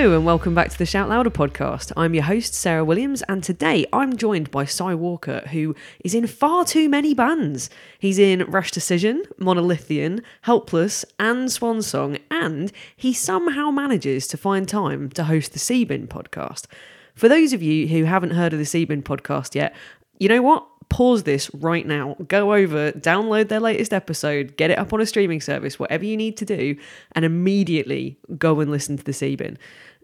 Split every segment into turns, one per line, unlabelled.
Hello and welcome back to the Shout Louder podcast. I'm your host, Sarah Williams, and today I'm joined by Cy Walker, who is in far too many bands. He's in Rash Decision, Monolithian, Helpless, and Swan Song, and he somehow manages to find time to host the Seabin podcast. For those of you who haven't heard of the Seabin podcast yet, you know what? Pause this right now. Go over, download their latest episode, get it up on a streaming service, whatever you need to do, and immediately go and listen to the Seabin.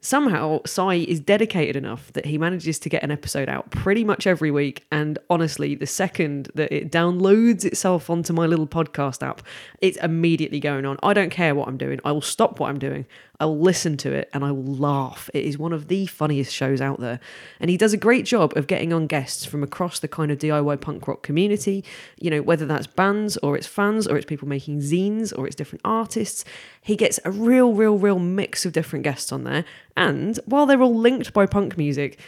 Somehow, Cy is dedicated enough that he manages to get an episode out pretty much every week. And honestly, the second that it downloads itself onto my little podcast app, it's immediately going on. I don't care what I'm doing. I will stop what I'm doing. I will listen to it and I will laugh. It is one of the funniest shows out there. And he does a great job of getting on guests from across the kind of DIY punk rock community, you know, whether that's bands or it's fans or it's people making zines or it's different artists. He gets a real, real, real mix of different guests on there. And while they're all linked by punk music,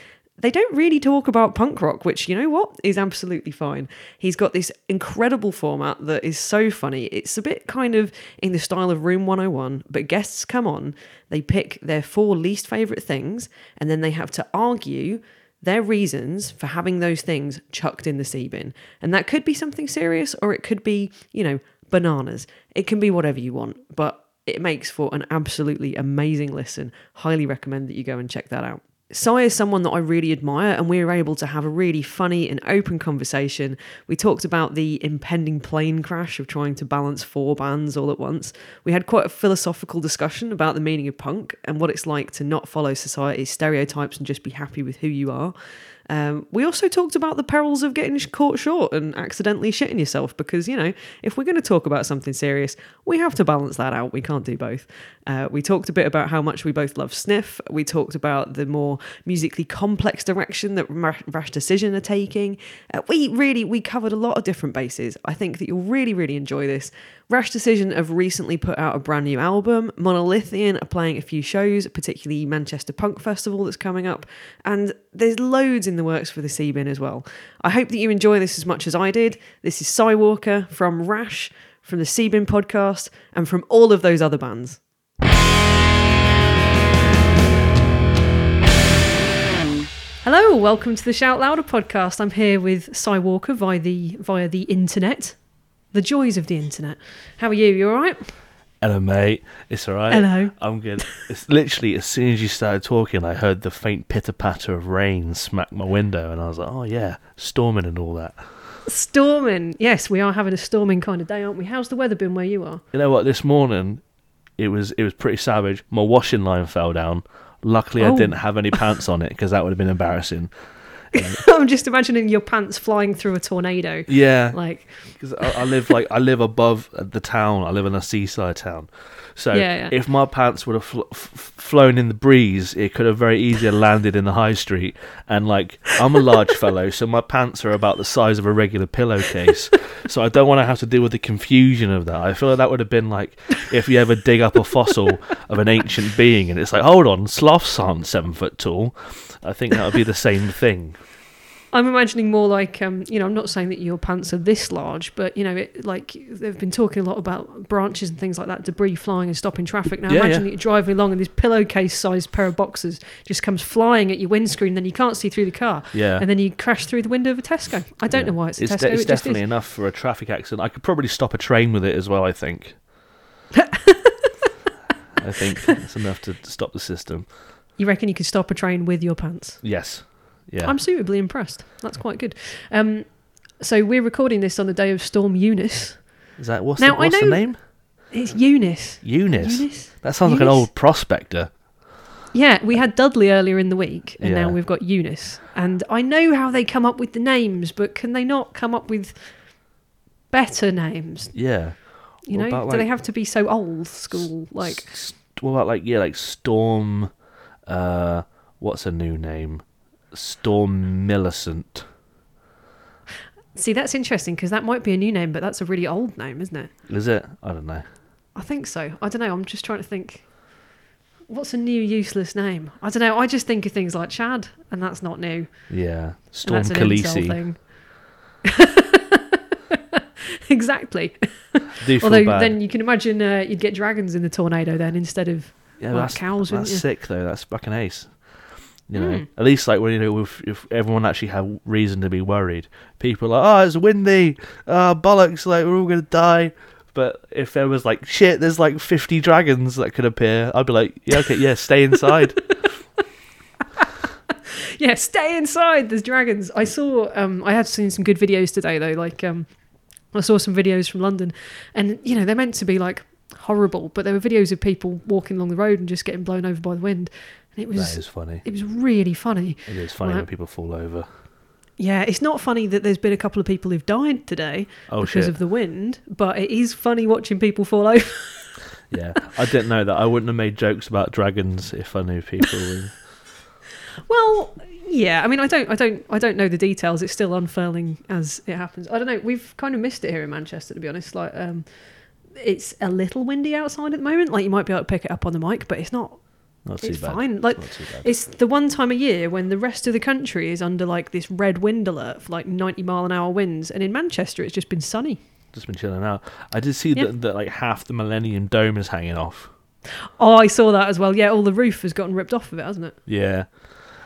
they don't really talk about punk rock, which, you know what, is absolutely fine. He's got this incredible format that is so funny. It's a bit kind of in the style of Room 101, but guests come on, they pick their four least favourite things, and then they have to argue their reasons for having those things chucked in the sea bin. And that could be something serious, or it could be, you know, bananas. It can be whatever you want, but it makes for an absolutely amazing listen. Highly recommend that you go and check that out. Cy is someone that I really admire, and we were able to have a really funny and open conversation. We talked about the impending plane crash of trying to balance four bands all at once. We had quite a philosophical discussion about the meaning of punk and what it's like to not follow society's stereotypes and just be happy with who you are. Um, we also talked about the perils of getting caught short and accidentally shitting yourself because, you know, if we're going to talk about something serious, we have to balance that out. We can't do both. Uh, we talked a bit about how much we both love Sniff. We talked about the more musically complex direction that Rash Decision are taking. Uh, we really, we covered a lot of different bases. I think that you'll really, really enjoy this. Rash Decision have recently put out a brand new album. Monolithian are playing a few shows, particularly Manchester Punk Festival that's coming up. And there's loads in the works for the Seabin as well. I hope that you enjoy this as much as I did. This is Cy Walker from Rash, from the Seabin podcast, and from all of those other bands. Hello, welcome to the Shout Louder podcast. I'm here with Cy Walker via the via the internet the joys of the internet. How are you? You all right?
Hello, mate. It's all right.
Hello.
I'm good. It's literally as soon as you started talking, I heard the faint pitter patter of rain smack my window, and I was like, "Oh yeah, storming and all that."
Storming. Yes, we are having a storming kind of day, aren't we? How's the weather been where you are?
You know what? This morning, it was it was pretty savage. My washing line fell down. Luckily, oh. I didn't have any pants on it because that would have been embarrassing.
I'm just imagining your pants flying through a tornado.
Yeah,
like
because I, I, live like I live above the town. I live in a seaside town, so yeah, yeah. if my pants would have fl- f- flown in the breeze, it could have very easily landed in the high street. And like I'm a large fellow, so my pants are about the size of a regular pillowcase. so I don't want to have to deal with the confusion of that. I feel like that would have been like if you ever dig up a fossil of an ancient being, and it's like, hold on, sloths aren't seven foot tall. I think that would be the same thing.
I'm imagining more like, um, you know, I'm not saying that your pants are this large, but you know, it, like they've been talking a lot about branches and things like that, debris flying and stopping traffic. Now, yeah, imagine yeah. that you're driving along and this pillowcase-sized pair of boxes just comes flying at your windscreen, then you can't see through the car,
yeah,
and then you crash through the window of a Tesco. I don't yeah. know why it's a
it's
Tesco.
De- it's
it
definitely enough for a traffic accident. I could probably stop a train with it as well. I think. I think it's enough to stop the system.
You reckon you could stop a train with your pants?
Yes. Yeah.
I'm suitably impressed. That's quite good. Um, so we're recording this on the day of Storm Eunice.
Is that what's, now, the, what's I know the name?
It's Eunice.
Eunice. Eunice? That sounds Eunice? like an old prospector.
Yeah, we had Dudley earlier in the week, and yeah. now we've got Eunice. And I know how they come up with the names, but can they not come up with better names?
Yeah.
You what know, about, do they have to be so old school? Like,
what about like yeah, like Storm? Uh, what's a new name? Storm Millicent.
See, that's interesting because that might be a new name, but that's a really old name, isn't it?
Is it? I don't know.
I think so. I don't know. I'm just trying to think. What's a new useless name? I don't know. I just think of things like Chad, and that's not new.
Yeah, Storm Khaleesi.
exactly. Although then you can imagine uh, you'd get dragons in the tornado then instead of
Yeah, that's
cows,
That's sick though. That's fucking ace. You know,
Mm.
at least like when you know if, if everyone actually had reason to be worried, people are like, oh, it's windy, oh bollocks, like we're all gonna die. But if there was like shit, there's like fifty dragons that could appear, I'd be like, yeah, okay, yeah, stay inside.
Yeah, stay inside. There's dragons. I saw. Um, I had seen some good videos today though. Like, um, I saw some videos from London, and you know they're meant to be like horrible, but there were videos of people walking along the road and just getting blown over by the wind, it was
that is funny.
it was really funny.
It is funny
Right.
when people fall over.
Yeah, it's not funny that there's been a couple of people who've died today
Oh
because
shit!
of the wind, but it is funny watching people fall over.
yeah, I didn't know that. I wouldn't have made jokes about dragons if I knew people. Were...
Well, yeah. I mean, I don't, I don't, I don't know the details. It's still unfurling as it happens. I don't know. We've kind of missed it here in Manchester, to be honest. Like, um, it's a little windy outside at the moment. Like, you might be able to pick it up on the mic, but it's not.
Not too
It's
bad.
fine. Like,
Not too bad.
it's the one time a year when the rest of the country is under like this red wind alert for like ninety mile an hour winds, and in Manchester it's just been sunny.
Just been chilling out. I did see
Yeah.
that, that like half the Millennium Dome is hanging off.
Oh, I saw that as well. Yeah, all the roof has gotten ripped off of it, hasn't it?
Yeah.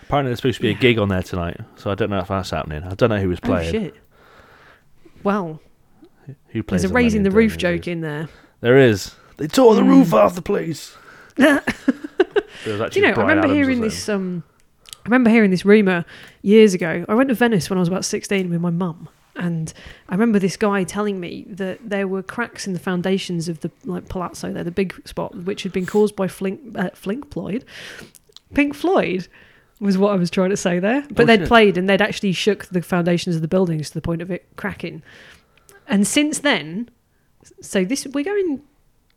Apparently, there's supposed to be a gig on there tonight, so I don't know if that's happening. I don't know who was
Oh
playing.
shit. Well,
Who plays?
there's a raising the
Millennium
roof
Dome
joke in there.
There is. They tore the
Mm.
roof off the place. There was
Do you know? I remember
Adams
hearing this. Um, I remember hearing this rumor years ago. I went to Venice when I was about sixteen with my mum, and I remember this guy telling me that there were cracks in the foundations of the like palazzo there, the big spot, which had been caused by Flink uh, Flink Floyd, Pink Floyd. Was what I was trying to say there, but
Oh,
they'd
shit.
played and they'd actually shook the foundations of the buildings to the point of it cracking. And since then, so this we're going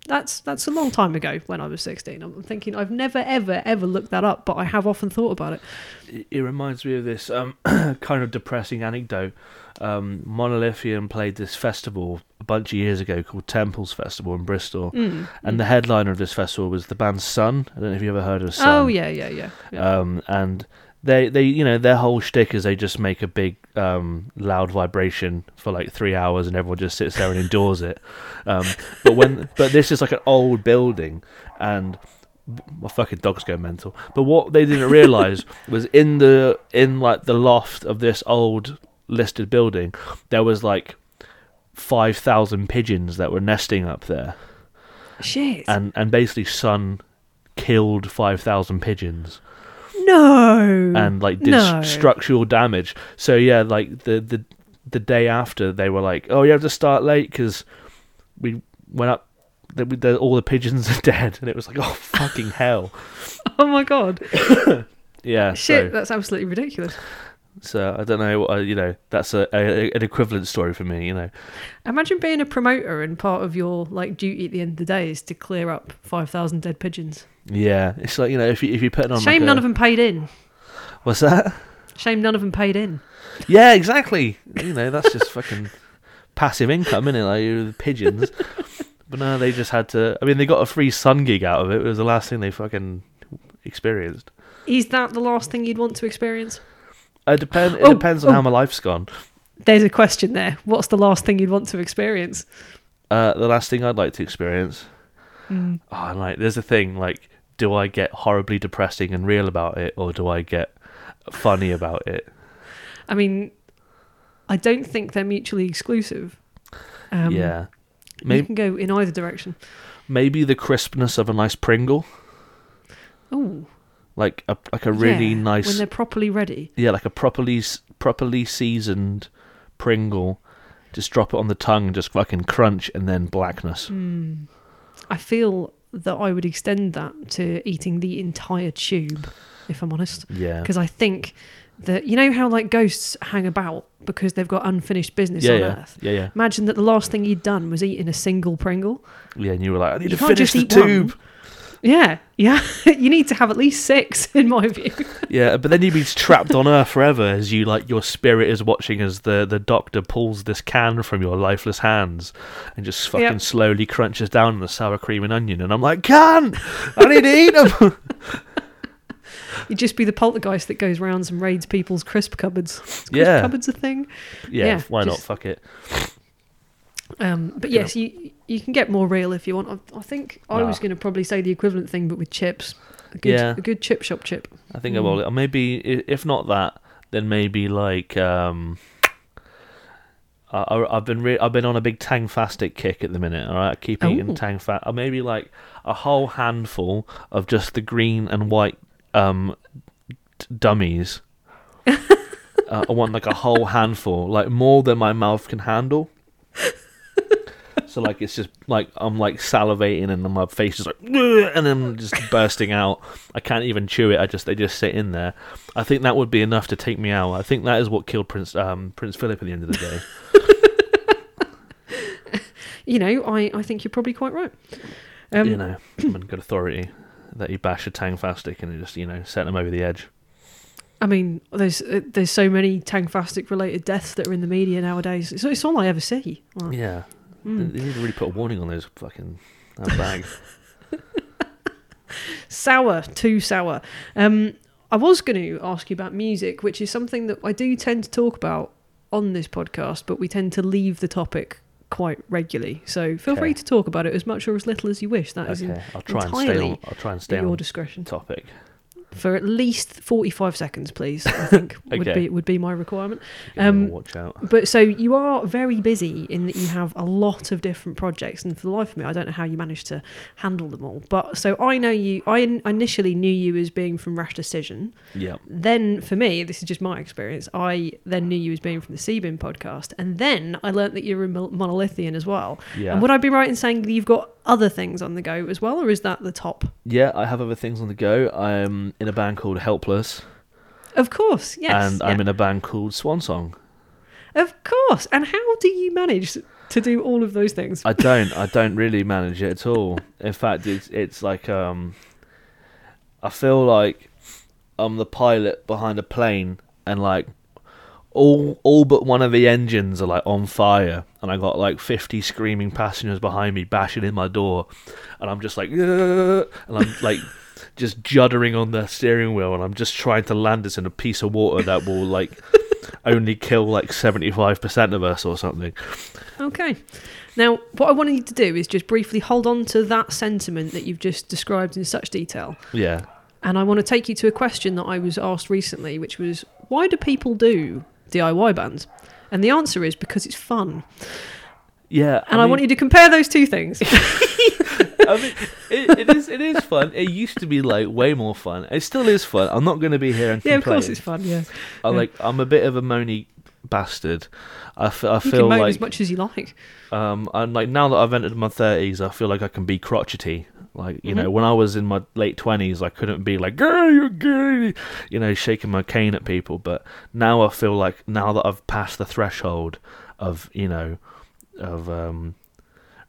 that's that's a long time ago when I was 16. I'm thinking I've never ever ever looked that up, but I have often thought about it.
It, it reminds me of this um, kind of depressing anecdote. Um, Monolithian played this festival a bunch of years ago called Temples Festival in Bristol,
Mm.
and the headliner of this festival was the band Sunn. I don't know if you ever heard of Sunn.
Oh yeah, yeah, yeah. yeah.
Um, and they, they, you know, their whole shtick is they just make a big, um, loud vibration for like three hours, and everyone just sits there and endures it. Um, but when, but this is like an old building, and my fucking dog's go mental. But what they didn't realize was in the in like the loft of this old listed building, there was like five thousand pigeons that were nesting up there,
Shit.
and and basically Sunn killed five thousand pigeons
no.
and like did
no.
s- structural damage. So yeah, like the the the day after they were like, "Oh, you have to start late because we went up." The, the, all the pigeons are dead, and it was like, "Oh fucking hell!"
oh my god.
Yeah,
Shit,
so,
that's absolutely ridiculous.
So I don't know. Uh, you know, that's a, a an equivalent story for me. You know,
Imagine being a promoter and part of your like duty at the end of the day is to clear up 5,000 dead pigeons.
yeah, it's like you know, if you if you put it on,
Shame
like
none
a-
of them paid in.
What's that?
Shame none of them paid in.
Yeah, exactly. You know, that's just fucking passive income, isn't it? Like the pigeons. But no, they just had to. I mean, they got a free sun gig out of it. It was the last thing they fucking experienced.
Is that the last thing you'd want to experience?
It depend. It
Oh,
depends on
oh.
how my life's gone.
There's a question there. What's the last thing you'd want to experience?
Uh, the last thing I'd like to experience.
Mm.
Oh, like, there's a thing. Like, do I get horribly depressing and real about it, or do I get funny about it?
I mean, I don't think they're mutually exclusive. Um,
yeah.
You can go in either direction.
maybe the crispness of a nice Pringle,
Oh,
like a like a really
yeah,
nice
when they're properly ready.
Yeah, like a properly properly seasoned Pringle. Just drop it on the tongue, just fucking crunch, and then blackness.
Mm. I feel that I would extend that to eating the entire tube, if I'm honest,
Yeah,
because I think that you know how like ghosts hang about because they've got unfinished business
yeah,
on
yeah,
Earth.
yeah, yeah,
Imagine that the last thing you'd done was eating a single Pringle.
yeah. And you were like, I need
You
to finish
just
the
eat one. Yeah, yeah. you need to have at least six, in my view.
Yeah, but then you'd be trapped on Earth forever as you like your spirit is watching as the the doctor pulls this can from your lifeless hands and just fucking
Yep.
slowly crunches down on the sour cream and onion. And I'm like, can I need to eat them?
You'd just be the poltergeist that goes rounds and raids people's crisp cupboards. Is crisp
Yeah.
cupboards a thing?
yeah,
Yeah,
why not? Fuck it.
Um, but yes, you you can get more real if you want. I, I think I was going to probably say the equivalent thing, but with chips. A good, yeah. a good chip shop chip.
I think mm. I will. Maybe if not that, then maybe like um, I, have been re- I've been on a big Tangfastic kick at the minute. All right, I keep eating Ooh. Tang fat. Or maybe like a whole handful of just the green and white um, d- dummies. uh, I want like a whole handful, like more than my mouth can handle. So like it's just like I'm like salivating and my face is like and then just bursting out. I can't even chew it. I just they just sit in there. I think that would be enough to take me out. I think that is what killed Prince um, Prince Philip at the end of the
day. you know, I, I think you're probably quite right.
Um, you know, I'm in good authority that you bash a Tangfastic and just you know set them over the edge.
I mean, there's uh, there's so many Tangfastic related deaths that are in the media nowadays. It's, it's all I ever see.
Like, yeah, Mm. They need to really put a warning on those fucking that bag.
sour, too sour. Um, I was going to ask you about music, which is something that I do tend to talk about on this podcast, but we tend to leave the topic quite regularly. So feel okay. free to talk about it as much or as little as you wish. That okay. is in, I'll try entirely and stay on, I'll try and stay your discretion.
Topic
for at least 45 seconds please i think okay. would be would be my requirement.
Um, watch out.
but so you are very busy in that you have a lot of different projects and for the life of me i don't know how you manage to handle them all. But so i know you i initially knew you as being from rash decision.
Yeah
then for me this is just my experience i then knew you as being from the Seabin podcast and then i learnt that you're a monolithian as well.
Yeah.
And would i be right in saying that you've got other things on the go as well, or is that the top?
Yeah, I have other things on the go. I'm in a band called Helpless.
Of course, yes.
And I'm in a band called Swan Song.
Of course. And how do you manage to do all of those things?
I don't. I don't really manage it at all. In fact, it's it's like um, I feel like I'm the pilot behind a plane, and like all all but one of the engines are like on fire and I got like 50 screaming passengers behind me bashing in my door and I'm just like and I'm like just juddering on the steering wheel and I'm just trying to land this in a piece of water that will like only kill like 75% of us or something.
Okay. Now, what I wanted you to do is just briefly hold on to that sentiment that you've just described in such detail.
Yeah.
And I want to take you to a question that I was asked recently, which was why do people do DIY bands? And the answer is because it's fun.
Yeah,
and I, mean, I want you to compare those two things.
I mean, it, it is it is fun. It used to be like way more fun. It still is fun. I'm not going to be here and
yeah,
complain.
of course it's fun. Yeah,
I
yeah.
like. I'm a bit of a moany bastard. I, f- I
you
feel
like
as
much as you like.
Um, and like now that I've entered my thirties, I feel like I can be crotchety. Like you mm-hmm. know, when I was in my late twenties, I couldn't be like "gay, you're gay," you know, shaking my cane at people. But now I feel like now that I've passed the threshold of you know, of um,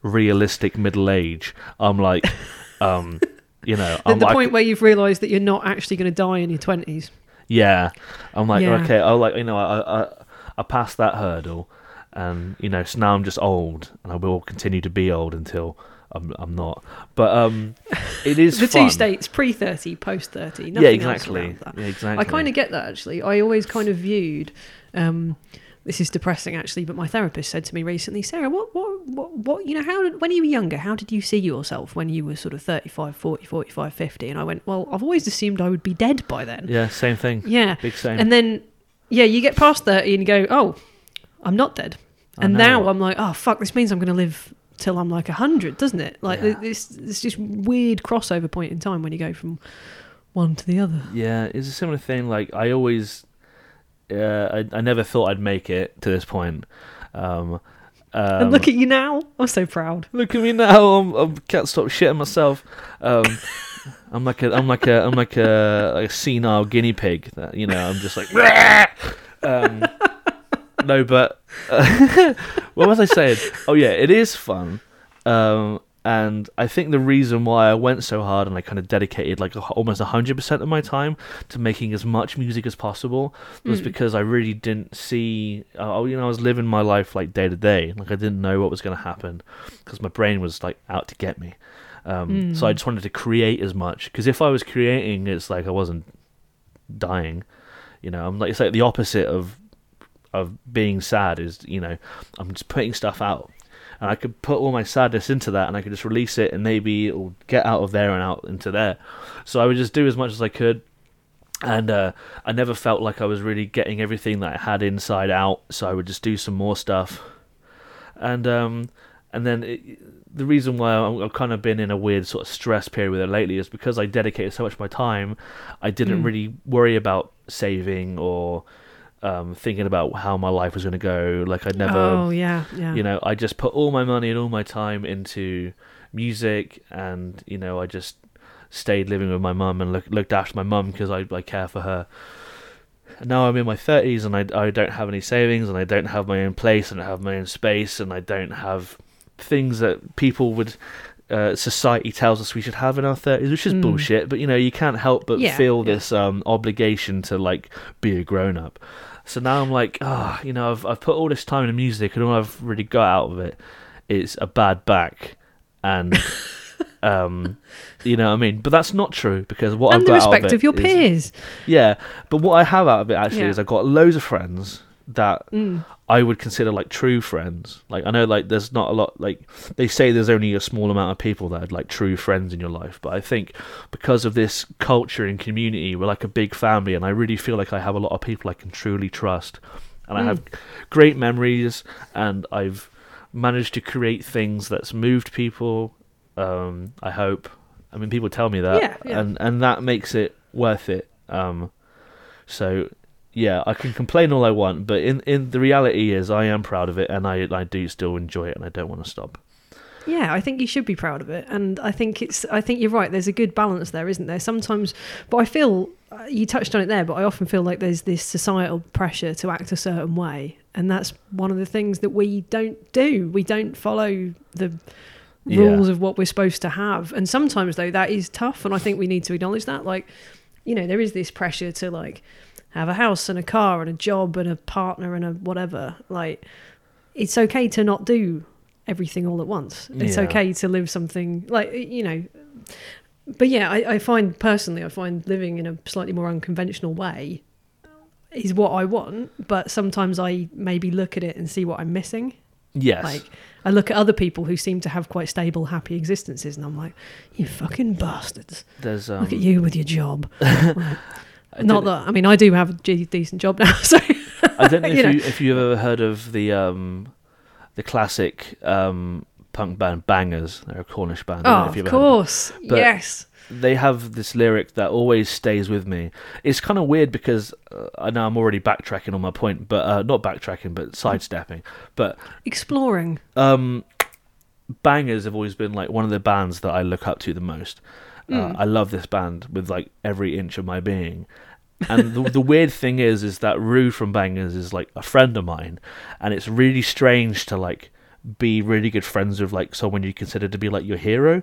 realistic middle age, I'm like, um, you know,
I'm
the
like, point where you've realised that you're not actually going to die in your twenties.
Yeah, I'm like, yeah. okay, I like you know, I, I I passed that hurdle, and you know, so now I'm just old, and I will continue to be old until I'm I'm not. But um, it is
the
fun.
two states: pre thirty, post thirty. Yeah, exactly. Yeah,
exactly.
I kind of get that actually. I always kind of viewed. Um, this is depressing actually, but my therapist said to me recently, Sarah, what, what, what, what, you know, how, when you were younger, how did you see yourself when you were sort of 35, 40, 45, 50? And I went, well, I've always assumed I would be dead by then.
Yeah, same thing.
Yeah.
Big same.
And then, yeah, you get past 30 and you go, oh, I'm not dead. And now I'm like, oh, fuck, this means I'm going to live till I'm like a hundred, doesn't it? Like yeah. this, this just weird crossover point in time when you go from one to the other.
Yeah, it's a similar thing. Like I always, uh, I, I never thought I'd make it to this point. Um, um,
and look at you now. I'm so proud.
Look at me now. I'm, I can't stop shitting myself. Um, I'm like a, I'm like a, I'm like a, like a senile guinea pig. That you know, I'm just like. um, no, but uh, what was I saying? Oh yeah, it is fun. Um, and I think the reason why I went so hard and I kind of dedicated like almost hundred percent of my time to making as much music as possible was mm. because I really didn't see. Uh, you know, I was living my life like day to day. Like I didn't know what was going to happen because my brain was like out to get me. Um, mm. So I hmm. just wanted to create as much because if I was creating, it's like I wasn't dying. You know, I'm like it's like the opposite of of being sad is you know I'm just putting stuff out and I could put all my sadness into that, and I could just release it, and maybe it'll get out of there and out into there. So I would just do as much as I could, and uh, I never felt like I was really getting everything that I had inside out. So I would just do some more stuff, and um, and then it, the reason why I've kind of been in a weird sort of stress period with it lately is because I dedicated so much of my time. I didn't mm. really worry about saving or um, thinking about how my life was going to go. Like I'd never.
Oh yeah, yeah.
You know, I just put all my money and all my time into music, and you know, I just stayed living with my mum and look, looked after my mum because I I care for her. And now I'm in my thirties and I I don't have any savings and I don't have my own place and I have my own space and I don't have things that people would uh, society tells us we should have in our 30s which is mm. bullshit but you know you can't help but yeah, feel yeah. this um, obligation to like be a grown up so now i'm like ah oh, you know I've, I've put all this time into music and all i've really got out of it is a bad back and um you know what i mean but that's not true because what
and
i've
got
the respect
out of,
of
your is, peers
yeah but what i have out of it actually yeah. is i've got loads of friends that mm. I would consider like true friends. Like I know like there's not a lot like they say there's only a small amount of people that are like true friends in your life, but I think because of this culture and community, we're like a big family and I really feel like I have a lot of people I can truly trust. And mm. I have great memories and I've managed to create things that's moved people. Um, I hope. I mean people tell me that
yeah, yeah.
and and that makes it worth it. Um, so yeah, I can complain all I want, but in in the reality is I am proud of it, and I I do still enjoy it, and I don't want to stop.
Yeah, I think you should be proud of it, and I think it's. I think you're right. There's a good balance there, isn't there? Sometimes, but I feel uh, you touched on it there, but I often feel like there's this societal pressure to act a certain way, and that's one of the things that we don't do. We don't follow the rules yeah. of what we're supposed to have, and sometimes though that is tough, and I think we need to acknowledge that. Like, you know, there is this pressure to like have a house and a car and a job and a partner and a whatever. Like, it's okay to not do everything all at once. It's yeah. okay to live something like you know. But yeah, I, I find personally, I find living in a slightly more unconventional way is what I want. But sometimes I maybe look at it and see what I'm missing.
Yes.
Like I look at other people who seem to have quite stable, happy existences, and I'm like, you fucking bastards.
There's um...
look at you with your job. like, not that I mean I do have a decent job now, so
I don't know if you, know. you if you've ever heard of the um the classic um punk band Bangers. They're a Cornish band.
Oh, of course, yes.
They have this lyric that always stays with me. It's kind of weird because uh, I know I'm already backtracking on my point, but uh, not backtracking, but sidestepping. But
exploring.
Um, Bangers have always been like one of the bands that I look up to the most. Mm. Uh, hmm. I love this band with like every inch of my being. And the, the weird thing is, is that Roo from Bangers is like a friend of mine, and it's really strange to like be really good friends with like someone you consider to be like your hero.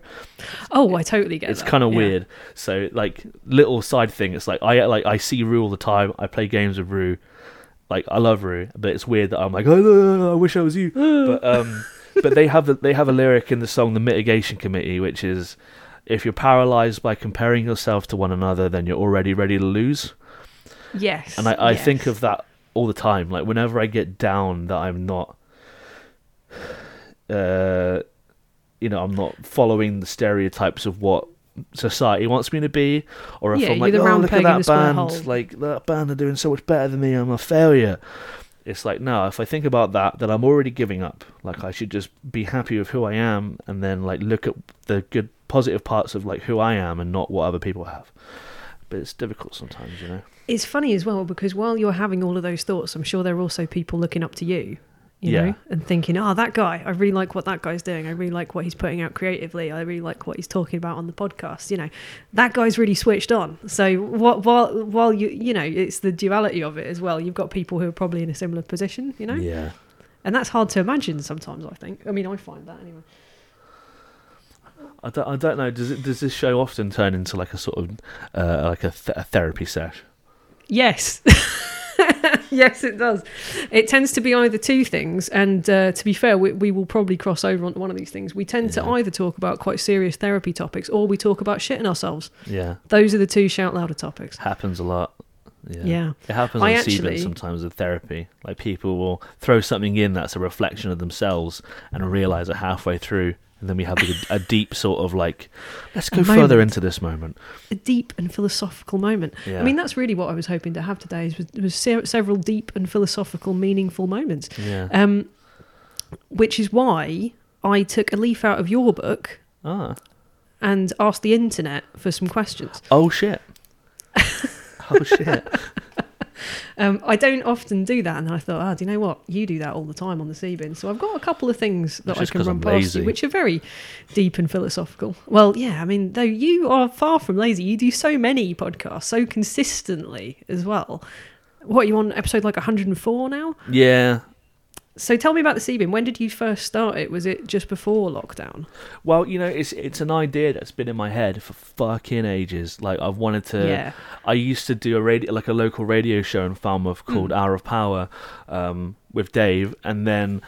Oh, I totally get. It.
It's kind of yeah. weird. So like little side thing. It's like I like I see Roo all the time. I play games with Roo. Like I love Roo, but it's weird that I'm like, oh, I wish I was you. but um, but they have they have a lyric in the song "The Mitigation Committee," which is if you're paralyzed by comparing yourself to one another, then you're already ready to lose.
Yes.
And I, I
yes.
think of that all the time. Like whenever I get down that I'm not uh you know, I'm not following the stereotypes of what society wants me to be, or if
yeah,
I'm like, oh, look at that band, like that band are doing so much better than me, I'm a failure. It's like, no, if I think about that, then I'm already giving up. Like, I should just be happy with who I am and then, like, look at the good, positive parts of, like, who I am and not what other people have. But it's difficult sometimes, you know?
It's funny as well because while you're having all of those thoughts, I'm sure there are also people looking up to you you yeah. know, and thinking, oh, that guy, I really like what that guy's doing. I really like what he's putting out creatively. I really like what he's talking about on the podcast. You know, that guy's really switched on. So what, while while you you know, it's the duality of it as well. You've got people who are probably in a similar position. You know,
yeah,
and that's hard to imagine sometimes. I think. I mean, I find that anyway.
I don't, I don't know. Does it does this show often turn into like a sort of uh, like a, th- a therapy sesh?
Yes. yes, it does. It tends to be either two things, and uh, to be fair, we, we, will probably cross over onto one of these things. We tend yeah. to either talk about quite serious therapy topics, or we talk about shitting ourselves.
Yeah,
those are the two shout louder topics.
Happens a lot. Yeah. yeah. It happens I on actually... sometimes with therapy. Like people will throw something in that's a reflection of themselves and realize it halfway through. And then we have a, a deep sort of like, let's go further into this moment.
A deep and philosophical moment. Yeah. I mean, that's really what I was hoping to have today. Was, was se- several deep and philosophical, meaningful moments.
Yeah.
Um, which is why I took a leaf out of your book.
Ah.
And asked the internet for some questions.
Oh shit. oh shit.
Um, I don't often do that, and I thought, oh, do you know what? You do that all the time on the sea bin. So I've got a couple of things that I can run past you, which are very deep and philosophical. Well, yeah, I mean, though you are far from lazy, you do so many podcasts so consistently as well. What you on episode like 104 now?
Yeah,
so tell me about the Seabin. When did you first start it? Was it just before lockdown?
Well, you know, it's it's an idea that's been in my head for fucking ages. Like I've wanted to.
Yeah.
I used to do a radio, like a local radio show in Falmouth called mm. Hour of Power, um, with Dave, and then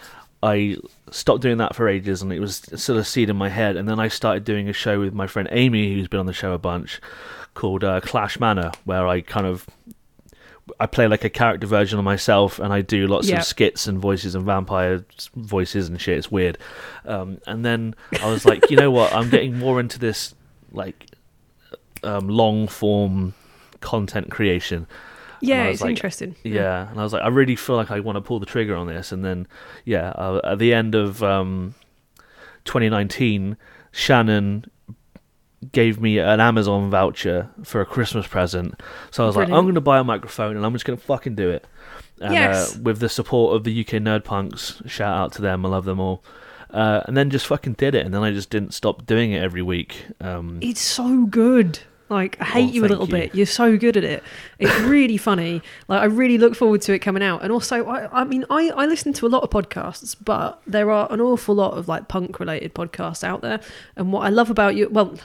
I stopped doing that for ages, and it was sort of seed in my head. And then I started doing a show with my friend Amy, who's been on the show a bunch, called uh, Clash Manor, where I kind of I play like a character version of myself, and I do lots yep. of skits and voices and vampire voices and shit. It's weird. Um, and then I was like, you know what? I'm getting more into this like um, long form content creation.
Yeah, it's
like,
interesting.
Yeah, and I was like, I really feel like I want to pull the trigger on this. And then, yeah, uh, at the end of um, 2019, Shannon gave me an Amazon voucher for a Christmas present. So I was Brilliant. like, I'm going to buy a microphone and I'm just going to fucking do it. And,
yes.
Uh, with the support of the UK Nerd Punks, shout out to them. I love them all. Uh, and then just fucking did it. And then I just didn't stop doing it every week. Um,
it's so good. Like, I hate oh, you a little you. bit. You're so good at it. It's really funny. Like, I really look forward to it coming out. And also, I, I mean, I, I listen to a lot of podcasts, but there are an awful lot of like punk related podcasts out there. And what I love about you, well,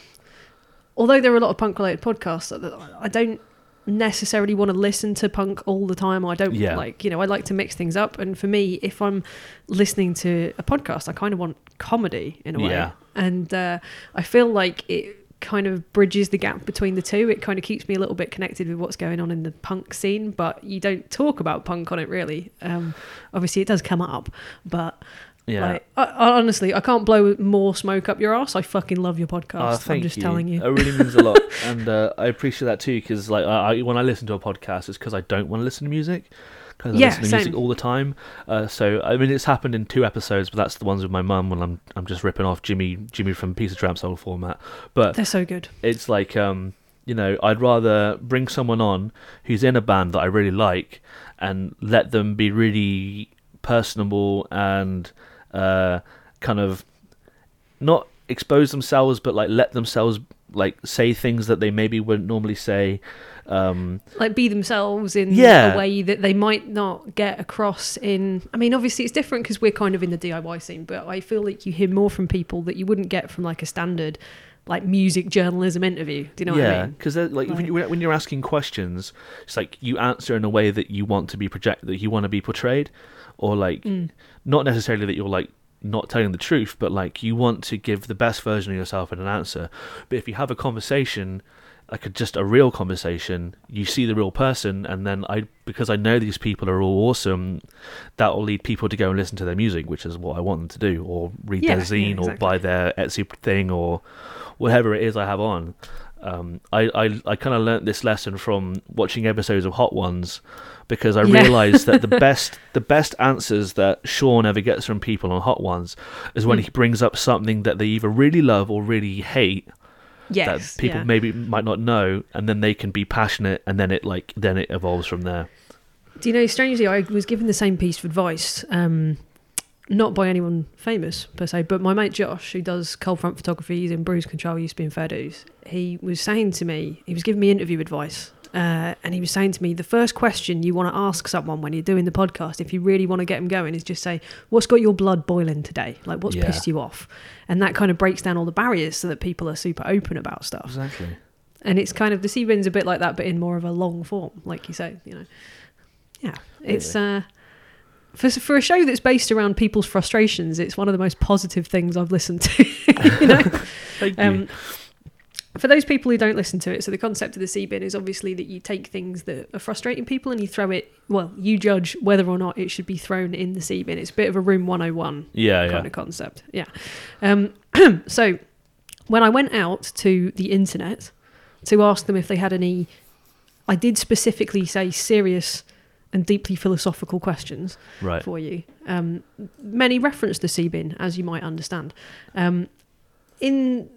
although there are a lot of punk related podcasts, I don't necessarily want to listen to punk all the time. I don't yeah. like, you know, I like to mix things up. And for me, if I'm listening to a podcast, I kind of want comedy in a way.
Yeah.
And uh, I feel like it kind of bridges the gap between the two. It kind of keeps me a little bit connected with what's going on in the punk scene, but you don't talk about punk on it really. Um, obviously, it does come up, but
yeah.
Like, I, I, honestly, I can't blow more smoke up your ass. I fucking love your podcast. Oh, I'm just
you.
telling you.
It really means a lot, and uh, I appreciate that too. Because like, I, when I listen to a podcast, it's because I don't want to listen to music. Because I yeah, listen to music all the time. Uh, so I mean, it's happened in two episodes, but that's the ones with my mum when I'm I'm just ripping off Jimmy Jimmy from Pizza Tramp's old format. But
they're so good.
It's like um, you know, I'd rather bring someone on who's in a band that I really like and let them be really personable and uh, kind of not expose themselves, but like let themselves like say things that they maybe wouldn't normally say. Um,
like be themselves in yeah. a way that they might not get across in. I mean, obviously it's different because we're kind of in the DIY scene, but I feel like you hear more from people that you wouldn't get from like a standard like music journalism interview. Do you know
yeah,
what I mean?
because like, like you, when you're asking questions, it's like you answer in a way that you want to be project that you want to be portrayed, or like mm. not necessarily that you're like not telling the truth, but like you want to give the best version of yourself in an answer. But if you have a conversation, like a, just a real conversation, you see the real person, and then I because I know these people are all awesome, that will lead people to go and listen to their music, which is what I want them to do, or read yeah, their zine, yeah, exactly. or buy their Etsy thing, or whatever it is I have on. Um, I I, I kind of learnt this lesson from watching episodes of Hot Ones because I yeah. realised that the best the best answers that Sean ever gets from people on Hot Ones is when mm. he brings up something that they either really love or really hate.
Yes,
that people
yeah.
maybe might not know, and then they can be passionate, and then it like then it evolves from there.
Do you know? Strangely, I was given the same piece of advice. Um, not by anyone famous per se, but my mate Josh, who does cold front photography, he's in Bruise Control, used to be in He was saying to me, he was giving me interview advice, uh, and he was saying to me, the first question you want to ask someone when you're doing the podcast, if you really want to get them going, is just say, "What's got your blood boiling today? Like, what's yeah. pissed you off?" And that kind of breaks down all the barriers so that people are super open about stuff.
Exactly.
And it's kind of the Seabin's a bit like that, but in more of a long form, like you say. You know, yeah, it's. Uh, for, for a show that's based around people's frustrations, it's one of the most positive things I've listened to. you know,
Thank um, you
for those people who don't listen to it, so the concept of the sea bin is obviously that you take things that are frustrating people and you throw it. Well, you judge whether or not it should be thrown in the sea bin. It's a bit of a room 101
yeah,
kind
yeah.
of concept. Yeah. Um, so when I went out to the internet to ask them if they had any, I did specifically say serious and deeply philosophical questions
Right.
for you. Um, many referenced the sea bin, as you might understand. Um, in,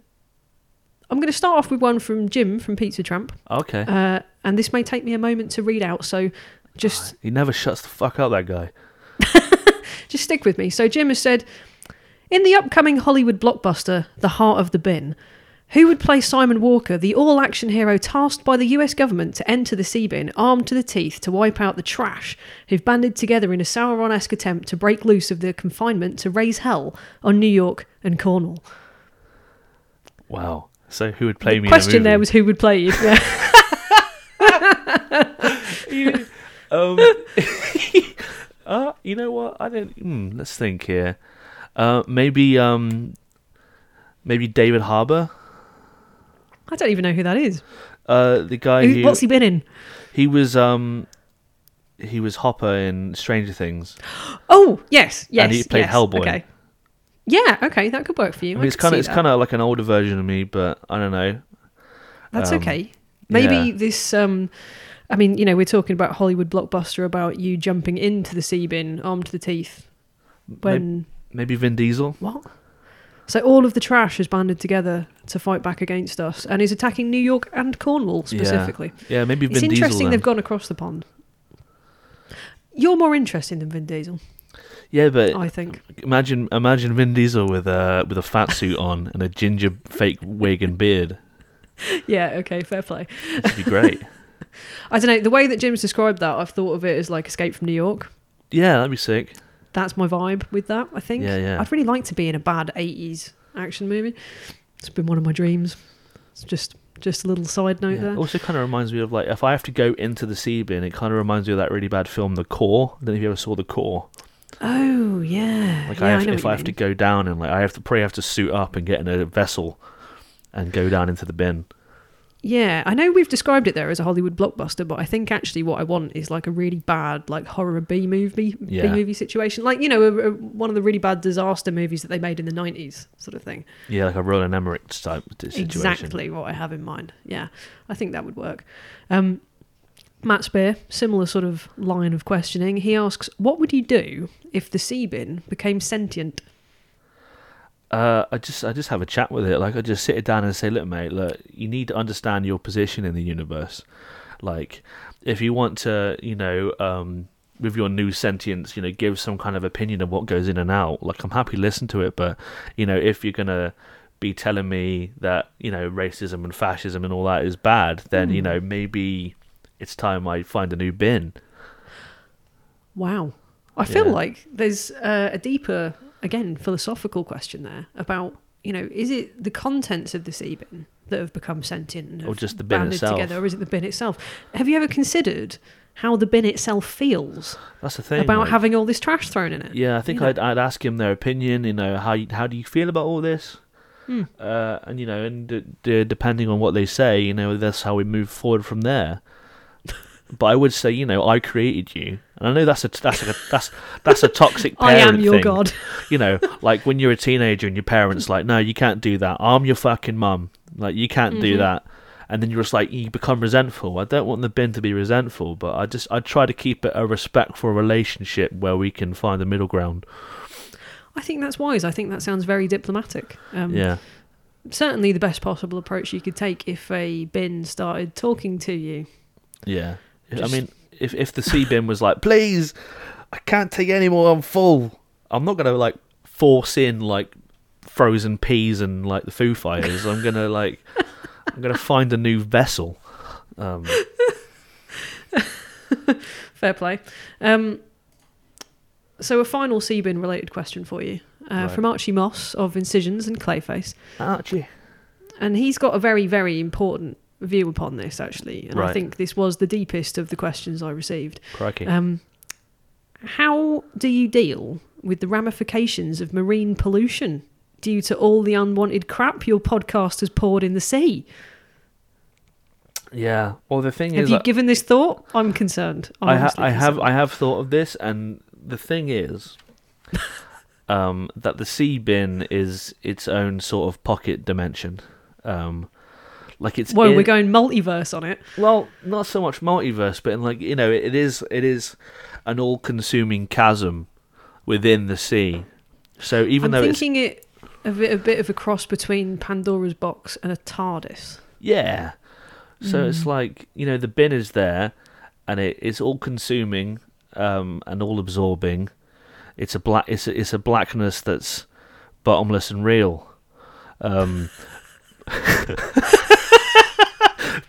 I'm going to start off with one from Jim from Pizza Tramp,
Okay.
uh, and this may take me a moment to read out. So just
he never shuts the fuck up, that guy.
just stick with me. So Jim has said, in the upcoming Hollywood blockbuster, The Heart of the Bin, who would play Simon Walker, the all-action hero tasked by the US government to enter the sea bin, armed to the teeth to wipe out the trash who've banded together in a Sauron-esque attempt to break loose of their confinement to raise hell on New York and Cornwall?
Wow. So who would play
the
me?
question there was who would play you. Yeah.
um, uh, you know what? I don't. Hmm, let's think here. Uh, maybe um, maybe David Harbour.
I don't even know who that is.
Uh, the guy
Who,
who
what's he been in?
he was um, he was Hopper in Stranger Things.
Oh, yes, yes.
And he played
yes.
Hellboy.
Okay. Yeah, okay, that could work for you.
I mean, it's kind of it's kind of like an older version of me, but I don't know.
That's
Um,
okay. Maybe
yeah.
this. Um, I mean, you know, we're talking about Hollywood blockbuster about you jumping into the sea bin, armed to the teeth. When
Maybe Vin Diesel.
what? So all of the trash has banded together to fight back against us, and is attacking New York and Cornwall specifically.
Yeah, maybe Vin Diesel.
It's
Diesel.
interesting
then.
they've gone across the pond. You're more interesting than Vin Diesel,
Yeah, but
I think.
imagine imagine Vin Diesel with a with a fat suit on and a ginger fake wig and beard.
Yeah, okay, fair play.
That'd be great.
I don't know. The way that Jim's described that, I've thought of it as like Escape from New York.
yeah, that'd be sick.
That's my vibe with that. I think.
Yeah, yeah.
I'd really like to be in a bad '80s action movie. It's been one of my dreams. It's just just a little side note
Yeah.
there.
Also, kind of reminds me of like if I have to go into the sea bin, it kind of reminds me of that really bad film, The Core. I don't know if you ever saw The Core.
Oh yeah.
Like
yeah,
I have,
know
if I have to go down and like I have to probably have to suit up and get in a vessel and go down into the bin.
Yeah, I know we've described it there as a Hollywood blockbuster, but I think actually what I want is like a really bad like horror B movie B movie situation, like you know a, a, one of the really bad disaster movies that they made in the '90s, sort of thing.
Yeah, like a Roland Emmerich type situation.
Exactly what I have in mind. Yeah, I think that would work. Um, Matt Spear, similar sort of line of questioning. He asks, "What would you do if the sea bin became sentient?"
Uh, I just I just have a chat with it. Like I just sit it down and say, look, mate, look, you need to understand your position in the universe. Like, if you want to, you know, um, with your new sentience, you know, give some kind of opinion of what goes in and out. Like, I'm happy to listen to it, but you know, if you're gonna be telling me that you know racism and fascism and all that is bad, then you
Hmm.
know maybe it's time I find a new bin.
Wow, I feel
Yeah.
like there's uh, a deeper, again, philosophical question there about you know, is it the contents of the sea bin that have become sentient and
Or just the bin itself.
together, or is it the bin itself? Have you ever considered how the bin itself feels
That's the thing.
about
like-
having all this trash thrown in it?
Yeah, I think
you know?
I'd I'd ask him their opinion. You know, how how do you feel about all this?
Hmm.
Uh, and you know, and d- d- depending on what they say, you know, that's how we move forward from there. But I would say, you know, I created you, and I know that's a that's a that's that's a toxic
I
parent
am your
thing.
god.
You know, like when you're a teenager and your parents like, no, you can't do that. I'm your fucking mum. Like you can't do
Mhm.
that. And then you're just like you become resentful. I don't want the bin to be resentful, but I just I try to keep it a respectful relationship where we can find a middle ground.
I think that's wise. I think that sounds very diplomatic. Um,
Yeah.
Certainly the best possible approach you could take if a bin started talking to you.
Yeah.
Just-
I mean, if if the sea bin was like, please, I can't take any more. I'm full. I'm not gonna like force in like frozen peas and like the Foo Fighters. I'm gonna like, I'm gonna find a new vessel. Um,
Fair play. Um, so a final sea bin related question for you uh,
Right.
from Archie Moss of Incisions and Clayface.
Archie.
And he's got a very, very important view upon this, actually. And I think this was the deepest of the questions I received.
Crikey.
Um, how do you deal with the ramifications of marine pollution due to all the unwanted crap your podcast has poured in the sea.
Yeah. Well, the thing
have
is, have
you given this thought? I'm concerned. I'm
I, ha- I
concerned.
have I have thought of this, and the thing is, um, that the sea bin is its own sort of pocket dimension. Um, like it's
Whoa,
in-
we're going multiverse on it.
well, not so much multiverse, but in like you know, it is it is an all-consuming chasm within the sea. So even
I'm
though
thinking it a bit, a bit of a cross between Pandora's box and a TARDIS.
Yeah. So it's
Mm.
like, you know, the bin is there and it, it's all consuming um, and all absorbing. It's a black it's a, it's a blackness that's bottomless and real. Um,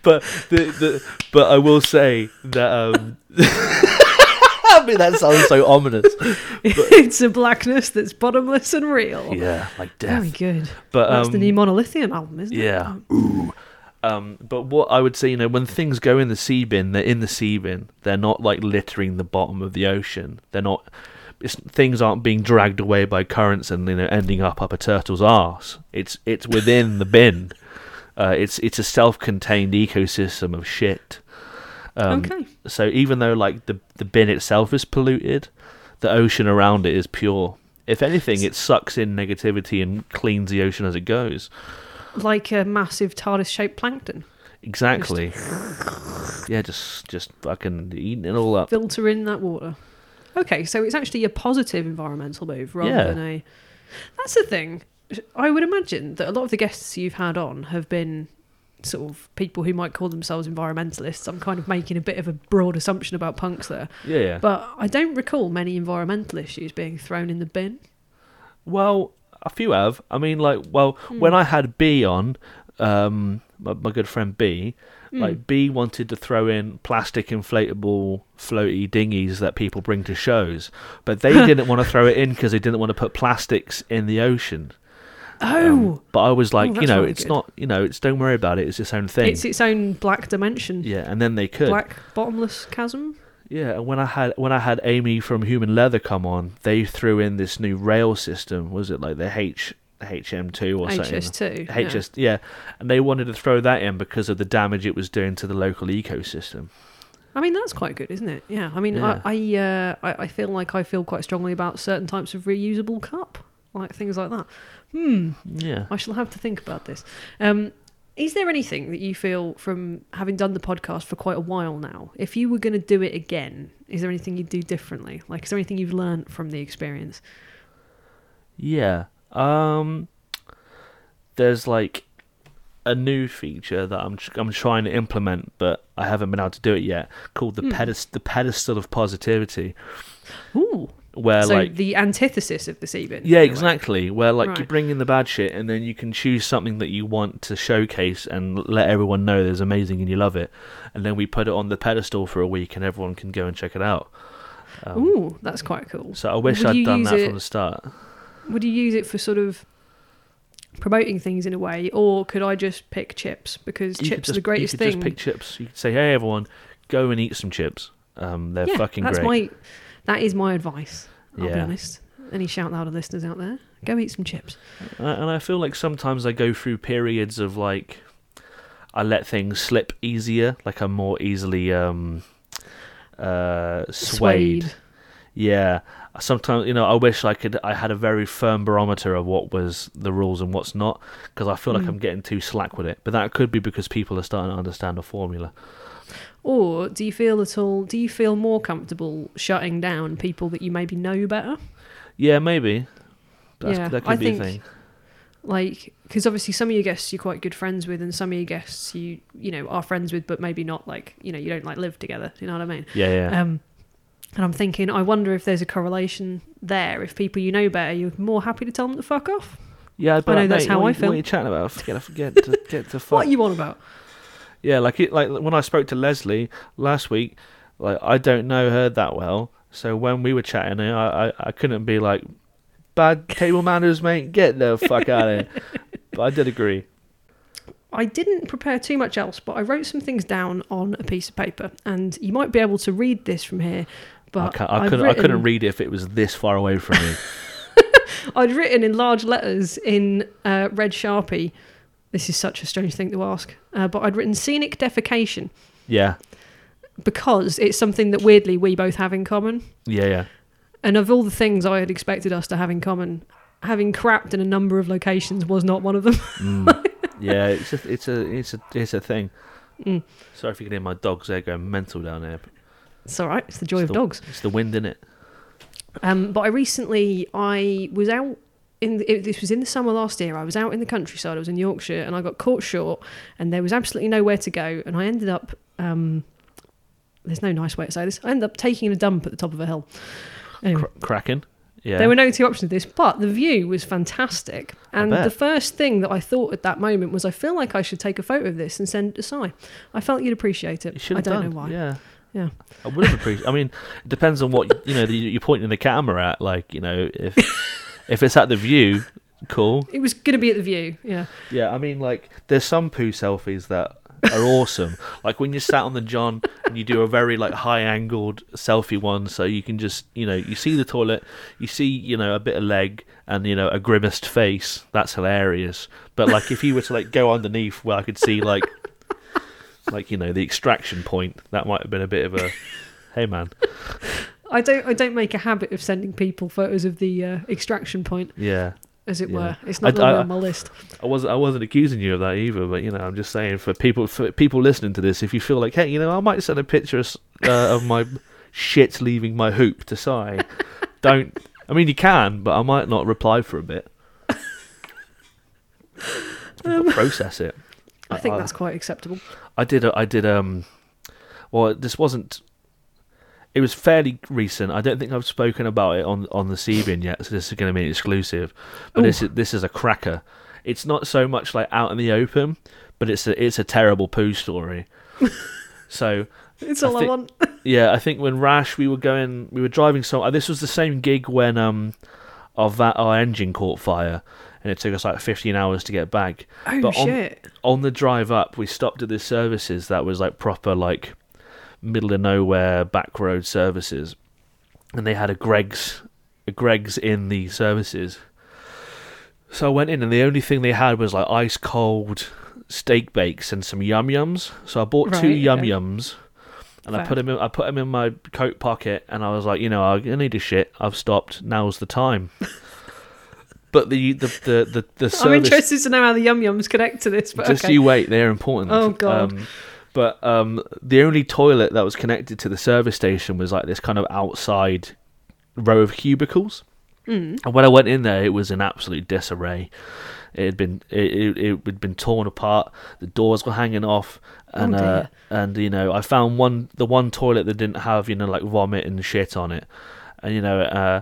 but the, the but I will say that um, I mean that sounds so ominous.
it's a blackness that's bottomless and real.
Yeah, like death.
Very good.
But
That's the
um,
new Monolithian album, isn't it?
Yeah. Ooh. Um, but what I would say, you know, when things go in the sea bin, they're in the sea bin. They're not like littering the bottom of the ocean. They're not. It's, things aren't being dragged away by currents and you know ending up up a turtle's arse. It's it's within the bin. Uh, it's it's a self-contained ecosystem of shit. Um,
okay.
So even though like the the bin itself is polluted, the ocean around it is pure. If anything, it sucks in negativity and cleans the ocean as it goes.
Like a massive TARDIS shaped plankton.
Exactly. yeah, just just fucking eating it all up.
filter in that water. Okay, so it's actually a positive environmental move rather
Yeah.
than a. That's the thing. I would imagine that a lot of the guests you've had on have been sort of people who might call themselves environmentalists. I'm kind of making a bit of a broad assumption about punks there,
Yeah, yeah.
but I don't recall many environmental issues being thrown in the bin.
well, a few have. I mean, like, well, when I had B on, um, my, my good friend B, like B wanted to throw in plastic inflatable floaty dinghies that people bring to shows, but they didn't want to throw it in because they didn't want to put plastics in the ocean.
Oh,
Um, but I was like, you know, it's
good.
not, you know, it's don't worry about it. It's its own thing.
it's its own black dimension,
yeah, and then they could.
black bottomless chasm.
Yeah, and when I had when I had Amy from Human Leather come on, they threw in this new rail system. Was it like the H HM2 or something?
HS2. yeah.
HS yeah, and they wanted to throw that in because of the damage it was doing to the local ecosystem.
I mean, that's quite good, isn't it? Yeah. I mean,
Yeah.
I I, uh, I I feel like I feel quite strongly about certain types of reusable cup, like things like that. Hmm.
Yeah.
I shall have to think about this. Um, is there anything that you feel from having done the podcast for quite a while now? If you were going to do it again, is there anything you'd do differently? Like, is there anything you've learned from the experience?
Yeah. Um there's like a new feature that I'm I'm trying to implement but I haven't been able to do it yet called the
Hmm.
pedest- the pedestal of positivity
Ooh.
Where
so
like
the antithesis of the sea bin.
Yeah, exactly. Where like you bring in the bad shit, and then you can choose something that you want to showcase and let everyone know there's amazing and you love it, and then we put it on the pedestal for a week, and everyone can go and check it out. Um,
Ooh, that's quite cool.
so I wish
Would
I'd done that
it-
from the start.
Would you use it for sort of promoting things in a way, or could I just pick chips because
You
chips are the greatest
you could
thing?
Just pick chips. You could say, "Hey, everyone, go and eat some chips. Um, they're
yeah,
fucking
that's
great."
my that is my advice. I'll be
Yeah.
honest. Any shout louder listeners out there, go eat some chips.
Uh, and I feel like sometimes I go through periods of like I let things slip easier, like I'm more easily um uh swayed. Yeah. Sometimes you know I wish I could I had a very firm barometer of what was the rules and what's not because I feel like
Mm.
I'm getting too slack with it. But that could be because people are starting to understand the formula.
Or do you feel at all? Do you feel more comfortable shutting down people that you maybe know better?
Yeah, maybe. That's,
Yeah,
that could
I
be
think-
a thing.
Like, because obviously some of your guests you're quite good friends with, and some of your guests you you know are friends with, but maybe not like you know you don't like live together. You know what I mean?
Yeah, yeah.
Um, and I'm thinking, I wonder if there's a correlation there. If people you know better, you're more happy to tell them to fuck off.
yeah, but
know that's
mate,
how I feel.
What are you chatting about? Forget, forget to get to fuck.
What are you on about?
Yeah, like it, like when I spoke to Leslie last week, like I don't know her that well, so when we were chatting, I I, I couldn't be like, bad table manners, mate. Get the fuck out of here. But I did agree.
I didn't prepare too much else, but I wrote some things down on a piece of paper, and you might be able to read this from here.
I,
But
can't, I
I've
couldn't I couldn't read it if it was this far away from me.
I'd written in large letters in uh, red sharpie. This is such a strange thing to ask, uh, but I'd written scenic defecation.
Yeah.
Because it's something that weirdly we both have in common.
Yeah, yeah.
And of all the things I had expected us to have in common, having crapped in a number of locations was not one of them.
mm. Yeah, it's a, it's a it's a it's a thing.
Mm.
Sorry if you can hear my dogs; they're going mental down there.
It's all right. It's the joy
it's
of
the,
dogs.
It's the wind in it.
Um, but I recently I was out in it, this was in the summer last year. I was out in the countryside. I was in Yorkshire, and I got caught short, and there was absolutely nowhere to go. And I ended up um, there's no nice way to say this. I ended up taking a dump at the top of a hill.
Anyway. Cr- cracking. Yeah.
There were no two options of this, but the view was fantastic. And the first thing that I thought at that moment was, I feel like I should take a photo of this and send it to Cy. I felt you'd appreciate it.
You I
don't
done.
know why.
Yeah.
Yeah.
I would have appreciated. I mean, it depends on what you know. you're pointing the camera at. Like you know, if if it's at the view, cool.
It was going to be at the view. Yeah.
Yeah. I mean, like, there's some poo selfies that are awesome. like when you sat on the John and you do a very like high angled selfie one, so you can just you know you see the toilet, you see you know a bit of leg and you know a grimaced face. That's hilarious. But like if you were to like go underneath where I could see like like you know the extraction point, that might have been a bit of a hey man.
I don't I don't make a habit of sending people photos of the uh, extraction point.
Yeah
as it yeah. were. It's not I, I, on my list.
I wasn't. I wasn't accusing you of that either. But you know, I'm just saying for people for people listening to this, if you feel like, hey, you know, I might send a picture of, uh, of my shit leaving my hoop to Cy. Don't. I mean, you can, but I might not reply for a bit. um, process it.
I think I, that's quite acceptable.
I did. I did. Um. Well, this wasn't it was fairly recent. I don't think I've spoken about it on on the sea bin yet, so this is going to be an exclusive. But Ooh. this is this is a cracker. It's not so much like out in the open, but it's a it's a terrible poo story. so
it's all I, think, I want.
yeah, I think when Rash we were going, we were driving. So uh, this was the same gig when um our that our engine caught fire, and it took us like 15 hours to get back.
Oh but shit!
On, on the drive up, we stopped at this services that was like proper like middle of nowhere back road services, and they had a Greggs, a Greggs in the services. So I went in, and the only thing they had was like ice cold steak bakes and some yum yums. So I bought right, two yum okay. yums, and Fair. I put them in. I put them in my coat pocket, and I was like, you know, I need a shit. I've stopped. Now's the time. but the the the the, the service,
I'm interested to know how the yum yums connect to this. But
just
okay.
you wait, they're important.
Oh god. Um,
but um, the only toilet that was connected to the service station was like this kind of outside row of cubicles.
Mm.
And when I went in there, it was in absolute disarray. It had been it, it, it had been torn apart. The doors were hanging off, and oh uh, and you know I found one the one toilet that didn't have you know like vomit and shit on it, and you know uh,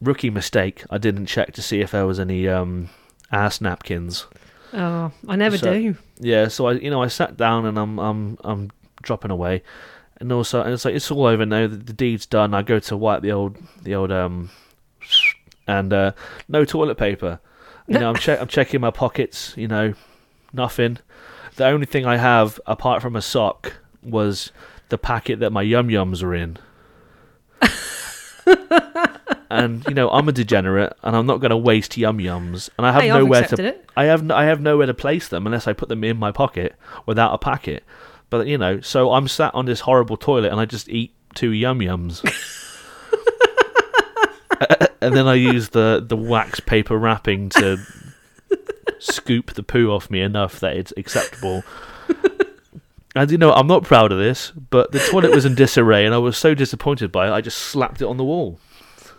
rookie mistake. I didn't check to see if there was any um, ass napkins.
Oh, I never so, do.
Yeah, so I, you know, I sat down and I'm, I'm, I'm dropping away, and also, and it's like it's all over now. The, the deed's done. I go to wipe the old, the old, um, and uh, no toilet paper. You know, I'm check, I'm checking my pockets. You know, nothing. The only thing I have apart from a sock was the packet that my yum yums are in. and you know I'm a degenerate, and I'm not going to waste yum yums, and I have
hey,
nowhere to.
It.
I have I have nowhere to place them unless I put them in my pocket without a packet. But you know, so I'm sat on this horrible toilet, and I just eat two yum yums. and then I use the, the wax paper wrapping to scoop the poo off me enough that it's acceptable. And you know, I'm not proud of this, but the toilet was in disarray, and I was so disappointed by it. I just slapped it on the wall.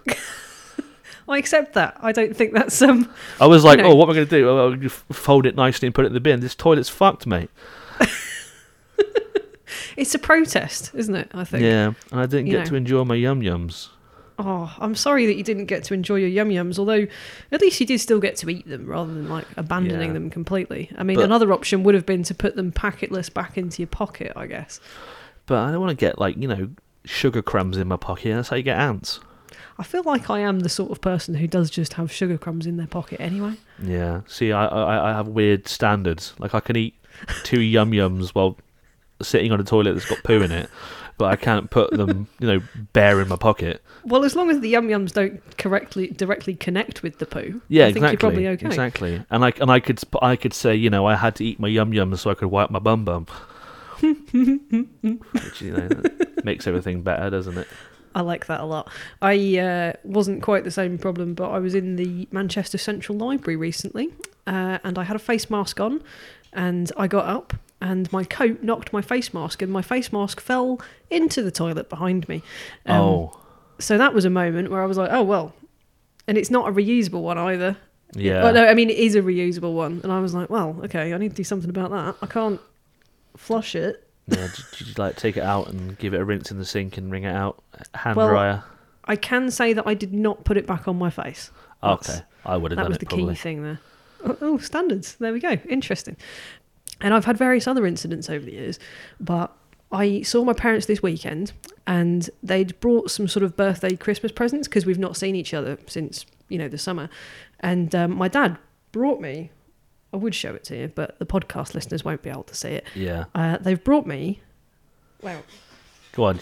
I accept that. I don't think that's um.
I was like, you know. oh, what am I going to do? I'll fold it nicely and put it in the bin. This toilet's fucked, mate.
it's a protest, isn't it? I think.
Yeah, and I didn't you get know. to enjoy my yum yums.
Oh, I'm sorry that you didn't get to enjoy your yum yums. Although, at least you did still get to eat them rather than like abandoning yeah. them completely. I mean, but, another option would have been to put them packetless back into your pocket, I guess.
But I don't want to get like you know sugar crumbs in my pocket. That's how you get ants.
I feel like I am the sort of person who does just have sugar crumbs in their pocket anyway.
Yeah. See, I I, I have weird standards. Like I can eat two yum yums while sitting on a toilet that's got poo in it, but I can't put them, you know, bare in my pocket.
Well, as long as the yum yums don't correctly directly connect with the poo,
Yeah,
I think
exactly.
you're probably okay.
Exactly. And I and I could I could say, you know, I had to eat my yum yums so I could wipe my bum bum. Which you know makes everything better, doesn't it?
I like that a lot. I uh, wasn't quite the same problem, but I was in the Manchester Central Library recently, uh, and I had a face mask on, and I got up, and my coat knocked my face mask, and my face mask fell into the toilet behind me. Um,
oh,
so that was a moment where I was like, oh well, and it's not a reusable one either.
yeah.
Well, no, I mean it is a reusable one, and I was like, well, okay, I need to do something about that. I can't flush it.
yeah. You like take it out and give it a rinse in the sink and wring it out? Hand
Well,
dryer.
I can say that I did not put it back on my face. That's-
Okay, I would have
that was the
probably.
key thing there. Oh, oh, standards. There we go. Interesting. And I've had various other incidents over the years, but I saw my parents this weekend and they'd brought some sort of birthday Christmas presents because we've not seen each other since, you know, the summer. And um, my dad brought me, I would show it to you, but the podcast listeners won't be able to see it.
Yeah.
Uh, they've brought me, well,
Go on,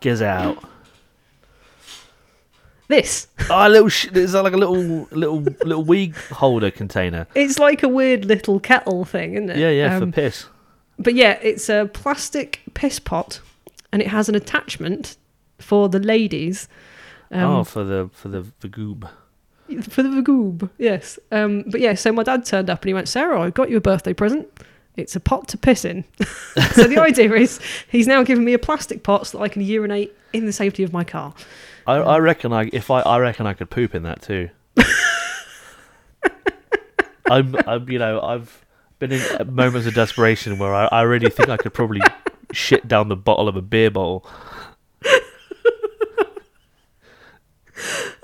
get out.
This.
Oh, a little. Sh- is that like a little, little, little weed holder container?
It's like a weird little kettle thing, isn't it?
Yeah, yeah,
Um,
for piss.
But yeah, it's a plastic piss pot, and it has an attachment for the ladies. Um,
oh, for the for the the goob.
for the vagoob, yes. Um, but yeah, so my dad turned up and he went, Sarah, I got you a birthday present. It's a pot to piss in. so the idea is he's now given me a plastic pot so that I can urinate in the safety of my car.
I, I reckon I if I I reckon I could poop in that too. I'm, I'm you know I've been in moments of desperation where I, I really think I could probably shit down the bottle of a beer bottle.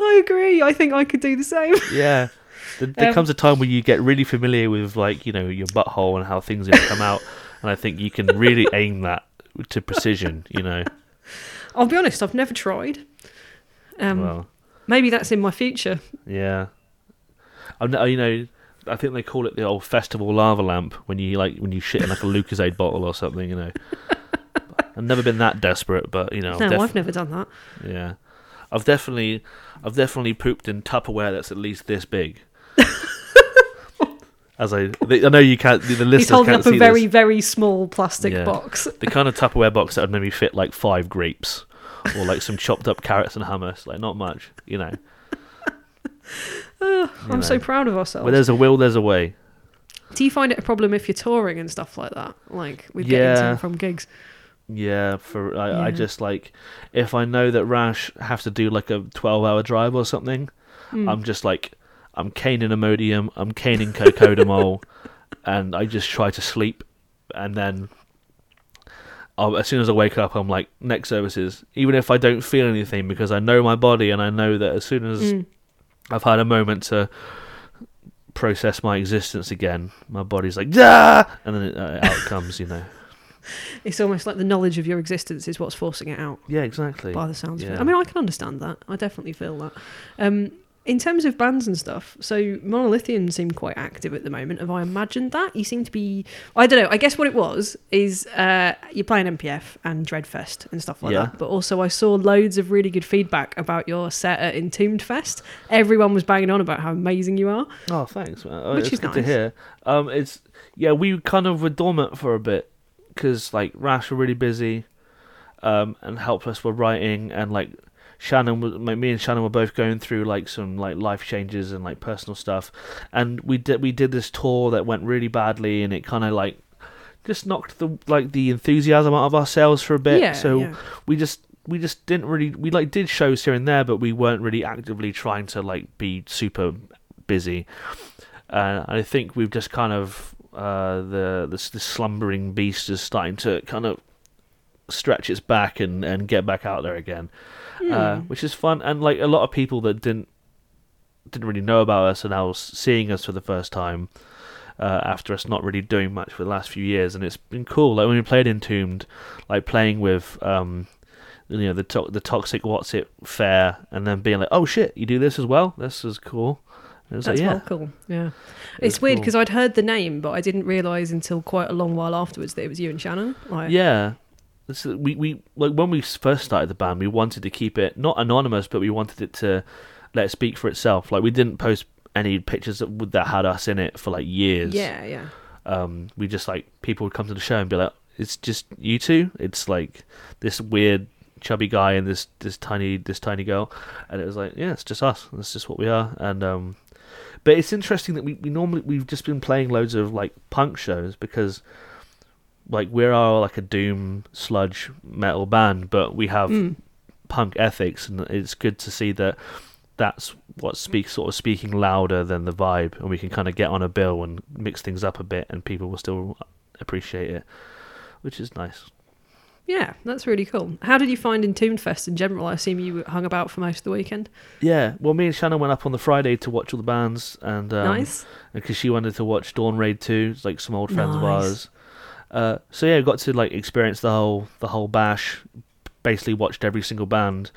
I agree. I think I could do the same.
Yeah. There, there
Um,
comes a time where you get really familiar with like you know your butthole and how things are come out, and I think you can really aim that to precision. You know,
I'll be honest, I've never tried. Um,
well,
maybe that's in my future.
yeah. I'm you know. I think they call it the old festival lava lamp when you like when you shit in like a Lucozade bottle or something. You know, I've never been that desperate, but you know,
no,
def-
I've never done that.
yeah, I've definitely, I've definitely pooped in Tupperware that's at least this big. As I, I know you can't. The listeners
He's holding up a very,
this.
very small plastic
Yeah.
box.
the kind of Tupperware box that would maybe fit like five grapes or like some chopped up carrots and hummus. Like not much, you know. You
I'm so
know.
proud of ourselves.
Where there's a will, there's a way.
Do you find it a problem if you're touring and stuff like that? Like with
Yeah.
getting to from gigs?
Yeah, for I, I just like if I know that Rash have to do like a twelve-hour drive or something,
Hmm.
I'm just like I'm caning Imodium, I'm caning Cocodamol, and I just try to sleep, and then I'll, as soon as I wake up, I'm like next services, even if I don't feel anything because I know my body and I know that as soon as
Mm.
I've had a moment to process my existence again, my body's like ah, and then it, uh, out comes, you know.
It's almost like the knowledge of your existence is what's forcing it out.
Yeah, exactly.
By the sounds of it. I mean, I can understand that. I definitely feel that. Um, in terms of bands and stuff, so Monolithian seem quite active at the moment. Have I imagined that? You seem to be. I don't know. I guess what it was is uh, you're playing MPF and Dreadfest and stuff like
Yeah.
that. But also, I saw loads of really good feedback about your set at Entombed Fest. Everyone was banging on about how amazing you are.
Oh, thanks, man. Oh,
Which
it's
is
good to hear. Um, it's yeah, we kind of were dormant for a bit because like Rash were really busy, um, and Helpless were writing, and like Shannon was, me and Shannon were both going through like some like life changes and like personal stuff, and we did we did this tour that went really badly, and it kind of like just knocked the like the enthusiasm out of ourselves for a bit.
yeah.
so
yeah.
we just we just didn't really we like did shows here and there but we weren't really actively trying to like be super busy uh, i think we've just kind of uh the, the the slumbering beast is starting to kind of stretch its back and and get back out there again uh,
Hmm.
which is fun and like a lot of people that didn't didn't really know about us are now seeing us for the first time uh, after us not really doing much for the last few years, and it's been cool. Like when we played Entombed, like playing with um, you know the to- the toxic what's it fair, and then being like, oh shit, you do this as well. This is cool. And
That's
like, yeah,
cool. Yeah.
it
It's weird
cool.
because I'd heard the name, but I didn't realise until quite a long while afterwards that it was you and Shannon. Like,
yeah, this is, we we like when we first started the band, we wanted to keep it not anonymous, but we wanted it to let it speak for itself. Like we didn't post any pictures that that had us in it for like years.
Yeah, yeah.
Um, we just like people would come to the show and be like, "It's just you two. It's like this weird chubby guy and this this tiny this tiny girl," and it was like, "Yeah, it's just us. That's just what we are." And um, but it's interesting that we, we normally we've just been playing loads of like punk shows because like we are all like a doom sludge metal band, but we have mm. punk ethics, and it's good to see that that's what speaks sort of speaking louder than the vibe, and we can kind of get on a bill and mix things up a bit, and people will still appreciate it, which is nice.
Yeah, that's really cool. How did you find Entombed Fest in general? I assume you hung about for most of the weekend.
Yeah, well, me and Shannon went up on the Friday to watch all the bands, and um,
nice.
Because she wanted to watch Dawn Raid too, it's like some old friends nice. of ours. Uh, so yeah, got to like experience the whole the whole bash. Basically, watched every single band,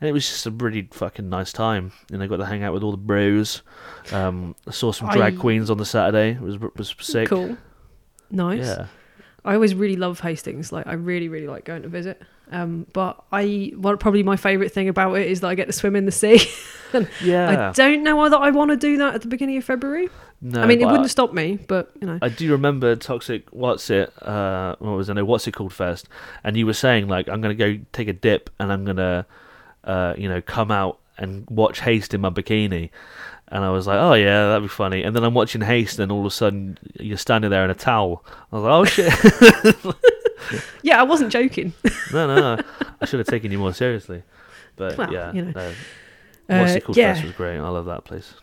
and it was just a really fucking nice time. And I got to hang out with all the bros. Um, saw some drag I... queens on the Saturday. It was was sick.
Cool, nice. Yeah, I always really love Hastings. Like I really really like going to visit. Um, but I, well, probably my favourite thing about it is that I get to swim in the sea.
yeah.
I don't know whether I want to do that at the beginning of February. No, I mean it wouldn't stop me, but you know.
I do remember Toxic. What's it? Uh, what was it? No, what's it called first? And you were saying like, I'm gonna go take a dip, and I'm gonna, uh, you know, come out and watch Haste in my bikini. And I was like, oh yeah, that'd be funny. And then I'm watching Haste, and all of a sudden you're standing there in a towel. I was like, oh shit.
yeah, I wasn't joking.
no, no, no, I should have taken you more seriously. But well, yeah, you know. no.
Uh,
yeah. first was great. I love that place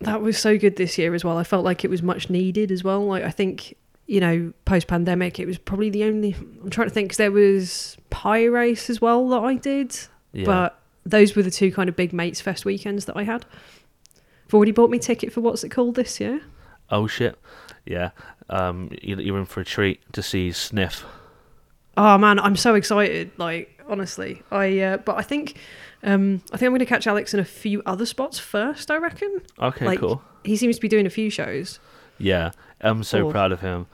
that was so good this year as well. I felt like it was much needed as well. Like I think you know, post pandemic, it was probably the only. I'm trying to think because there was Pie Race as well that I did, yeah. but those were the two kind of big mates fest weekends that I had. I've already bought me ticket for what's it called this year.
Oh shit! Yeah, um, you're in for a treat to see Sniff.
Oh man, I'm so excited! Like honestly, I. Uh, but I think um, I think I'm going to catch Alex in a few other spots first. I reckon.
Okay,
like,
cool.
He seems to be doing a few shows.
Yeah, I'm so proud of him.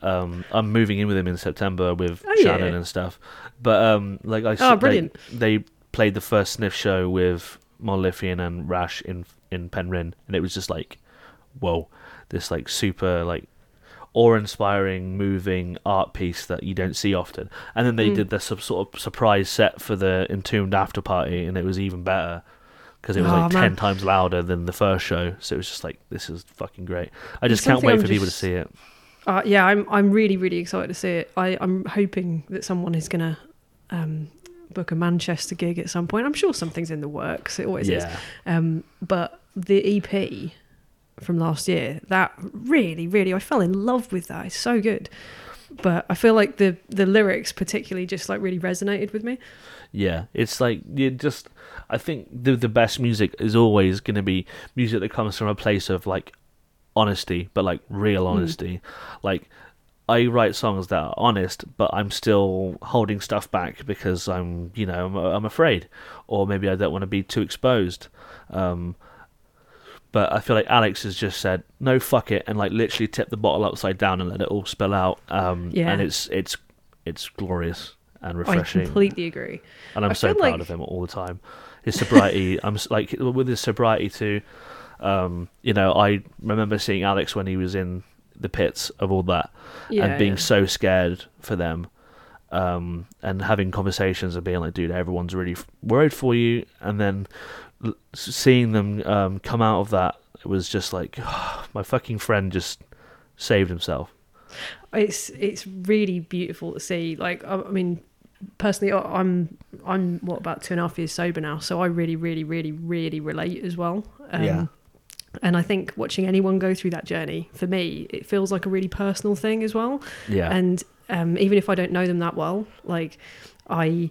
Um, I'm moving in with him in September with oh, Shannon yeah. and stuff. But um, like I
oh, brilliant.
They, they played the first Sniff show with Monolithian and Rash in in Penryn, and it was just like, whoa, this like super like awe-inspiring, moving art piece that you don't see often. And then they mm. did this sort of surprise set for the Entombed after party, and it was even better because it was oh, like man. ten times louder than the first show. So it was just like this is fucking great. I just can't wait I'm for just, people to see it.
Uh, yeah, I'm I'm really really excited to see it. I I'm hoping that someone is gonna. Um, book a Manchester gig at some point. I'm sure something's in the works. It always yeah. is. Um, but the EP from last year. That really, really, I fell in love with that. It's so good. But I feel like the the lyrics particularly just like really resonated with me.
Yeah, it's like you just. I think the the best music is always going to be music that comes from a place of like honesty, but like real hmm. honesty. Mm. Like I write songs that are honest, but I'm still holding stuff back because I'm, you know, I'm, I'm afraid, or maybe I don't want to be too exposed. Um, but I feel like Alex has just said no, fuck it, and like literally tipped the bottle upside down and let it all spill out. Um, yeah. and it's it's it's glorious and refreshing.
I completely agree.
And I'm I so proud like... of him all the time. His sobriety, I'm like with his sobriety too. Um, you know, I remember seeing Alex when he was in the pits of all that, yeah, and being yeah. so scared for them. Um, and having conversations and being like, dude, everyone's really worried for you. And then seeing them um, come out of that, it was just like oh, my fucking friend just saved himself.
It's it's really beautiful to see. Like I, I mean, personally, I'm I'm what about two and a half years sober now, so I really, really, really, really relate as well.
Um, yeah.
And I think watching anyone go through that journey, for me, it feels like a really personal thing as well.
Yeah.
And um, even if I don't know them that well, like I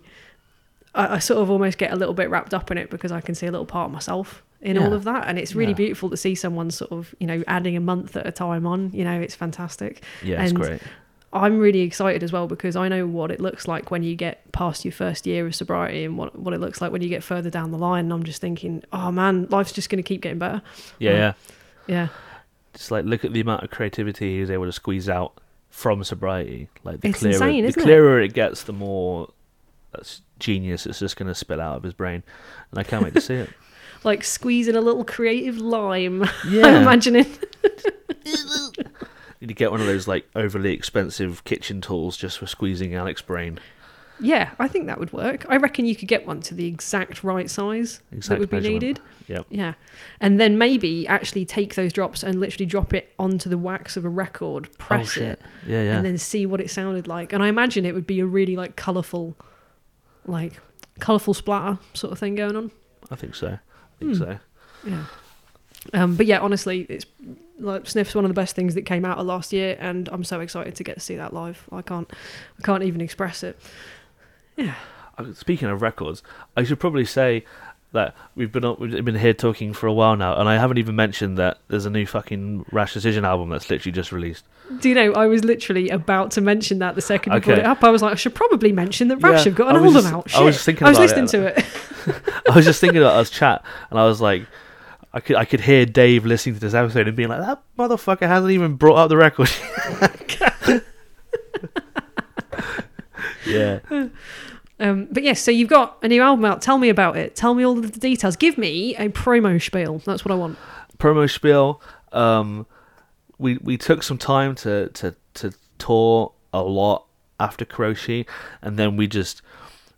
I, I, sort of almost get a little bit wrapped up in it because I can see a little part of myself in yeah. all of that, and it's really yeah. beautiful to see someone sort of you know adding a month at a time on. You know, it's fantastic.
Yeah,
it's
great.
I'm really excited as well because I know what it looks like when you get past your first year of sobriety and what what it looks like when you get further down the line. And I'm just thinking, oh man, life's just going to keep getting better.
Yeah,
like,
yeah,
yeah.
Just like look at the amount of creativity he was able to squeeze out from sobriety. Like the
It's
clearer,
insane,
the
isn't it?
clearer it? gets, the more that's genius it's just going to spill out of his brain, and I can't wait to see it.
Like squeezing a little creative lime. I'm
Yeah,
imagining.
need to get one of those like overly expensive kitchen tools just for squeezing Alex brain.
Yeah, I think that would work. I reckon you could get one to the exact right size that would be needed.
Yep.
Yeah. And then maybe actually take those drops and literally drop it onto the wax of a record, oh, press
oh,
it,
Yeah, yeah.
and then see what it sounded like. And I imagine it would be a really like colourful, like colourful splatter sort of thing going on.
I think so. I think
Hmm.
so.
Yeah. Um, but yeah, honestly, it's like Sniff's one of the best things that came out of last year, and I'm so excited to get to see that live. I can't, I can't even express it. Yeah.
Uh, Speaking of records, I should probably say that we've been we've been here talking for a while now, and I haven't even mentioned that there's a new fucking Rash Decision album that's literally just released.
Do you know? I was literally about to mention that the second you brought it up. I was like, I should probably mention that Rash
Yeah,
have got an
I was
album
just-
out.
I
Shit.
was thinking
I was
about it.
listening to it.
I was just thinking about us chat, and I was like, I could I could hear Dave listening to this episode and being like, that motherfucker hasn't even brought up the record. yeah.
Um, but yes, so you've got a new album out. Tell me about it. Tell me all of the details. Give me a promo spiel. That's what I want.
promo spiel. Um, we we took some time to to to tour a lot after Karoshi, and then we just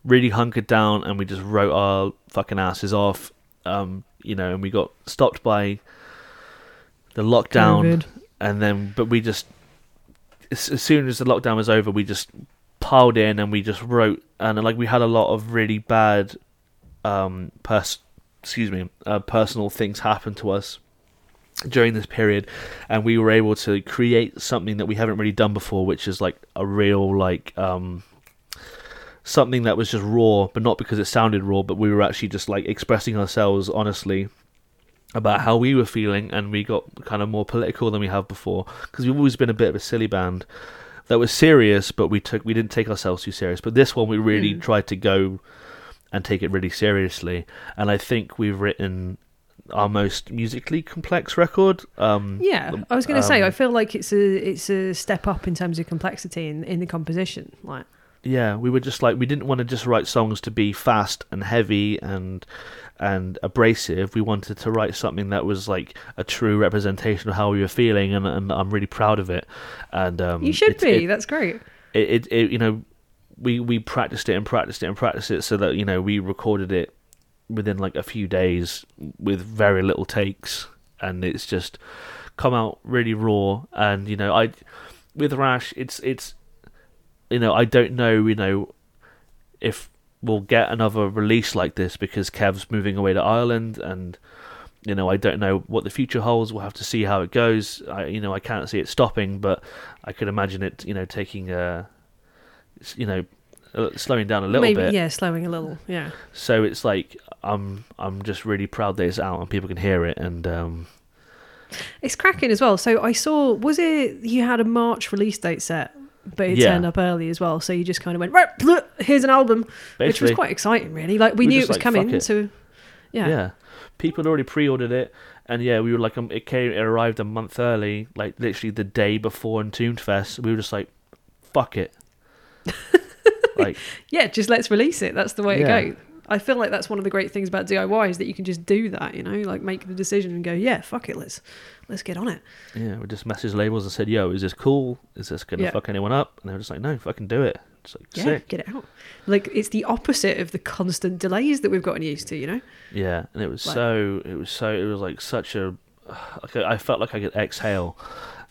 really hunkered down and we just wrote our fucking asses off. Um, you know, and we got stopped by the lockdown,
COVID.
and then but we just as, as soon as the lockdown was over, we just piled in and we just wrote, and like we had a lot of really bad, um, pers- excuse me, uh, personal things happen to us during this period. And we were able to create something that we haven't really done before which is like a real like um something that was just raw but not because it sounded raw but we were actually just like expressing ourselves honestly about how we were feeling and we got kind of more political than we have before. Because we've always been a bit of a silly band that was serious but we took we didn't take ourselves too serious but this one we really
Mm.
tried to go and take it really seriously and i think we've written our most musically complex record um
Yeah, I was going to say.
um,
I feel like it's a it's a step up in terms of complexity in, in the composition. Like,
yeah we were just like we didn't want to just write songs to be fast and heavy and and abrasive we wanted to write something that was like a true representation of how we were feeling and, and i'm really proud of it and um
you should
it-
be.
it,
That's great.
it, it, it you know we we practiced it and practiced it and practiced it so that you know we recorded it within like a few days with very little takes and it's just come out really raw and you know i with rash it's it's you know i don't know you know if we'll get another release like this because kev's moving away to ireland and you know i don't know what the future holds we'll have to see how it goes i you know i can't see it stopping but i could imagine it you know taking a s- you know uh, slowing down a little
Maybe
bit
yeah, slowing a little. Yeah.
so it's like i'm i'm just really proud that it's out and people can hear it and um
It's cracking as well. So I saw, was it you had a March release date set, but it
Yeah.
turned up early as well. So you just kind of went, right, here's an album, which was quite exciting, really. Like we
we
knew it was
like,
coming.
it.
So yeah.
yeah. people had already pre-ordered it and yeah we were like um, it came it arrived a month early like literally the day before entombed fest we were just like fuck it like
Yeah, just let's release it. That's the way
Yeah.
to go. I feel like that's one of the great things about DIY is that you can just do that, you know, like make the decision and go, yeah, fuck it, let's let's get on it.
yeah we just messaged labels and said yo is this cool is this gonna
Yeah.
fuck anyone up and they were just like no fucking do it it's like
Yeah,
sick
get it out. Like it's the opposite of the constant delays that we've gotten used to, you know.
Yeah, and it was
Like-
so it was so it was like such a like I I felt like I could exhale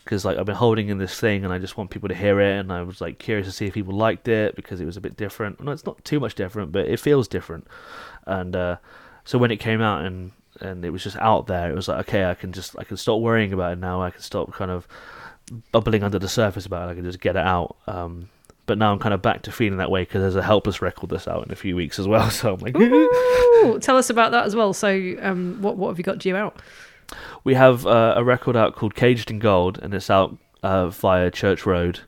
because like I've been holding in this thing and I just want people to hear it and I was like curious to see if people liked it because it was a bit different. No, it's not too much different, but it feels different. And uh, so when it came out and and it was just out there, it was like okay, I can just I can stop worrying about it now. I can stop kind of bubbling under the surface about it. I can just get it out. Um, but now I'm kind of back to feeling that way because there's a helpless record that's out in a few weeks as well. So I'm like,
tell us about that as well. So, um, what what have you got due out?
We have uh, a record out called Caged in Gold, and it's out uh, via Church Road,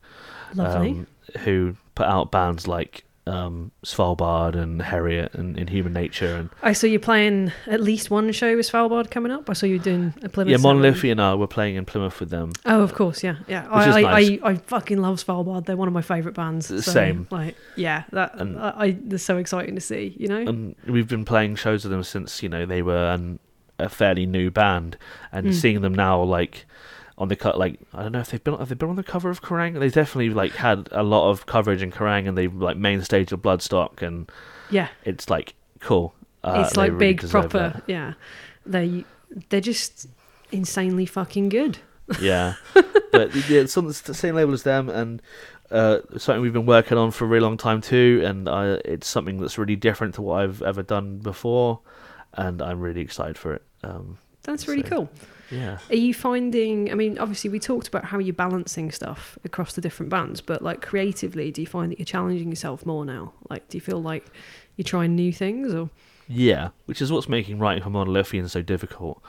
Lovely.
um, who put out bands like um, Svalbard and Harriet and in Human Nature and
I saw you playing at least one show with Svalbard coming up. I saw you doing a Plymouth.
Yeah, Monolithian and I were playing in Plymouth with them.
Oh, of course, yeah, yeah. I, I, nice. I, I, fucking love Svalbard. They're one of my favourite bands. So,
Same.
Like, yeah, that and, I, I they're so exciting to see. You know,
and we've been playing shows with them since you know they were an, a fairly new band, and mm. seeing them now like on the cut. Like I don't know if they've been have they been on the cover of Kerrang. They've definitely like had a lot of coverage in Kerrang, and they like main stage of Bloodstock, and
yeah,
it's like cool.
Uh, it's like really big proper. That. Yeah, they they're just insanely fucking good.
Yeah, but yeah, it's on the same label as them, and uh, something we've been working on for a really long time too, and I, it's something that's really different to what I've ever done before, and I'm really excited for it. Um,
that's really so. cool.
Yeah.
Are you finding? I mean, obviously, we talked about how you're balancing stuff across the different bands, but like creatively, do you find that you're challenging yourself more now? Like, do you feel like you're trying new things, or?
Yeah, which is what's making writing for Monolithian so difficult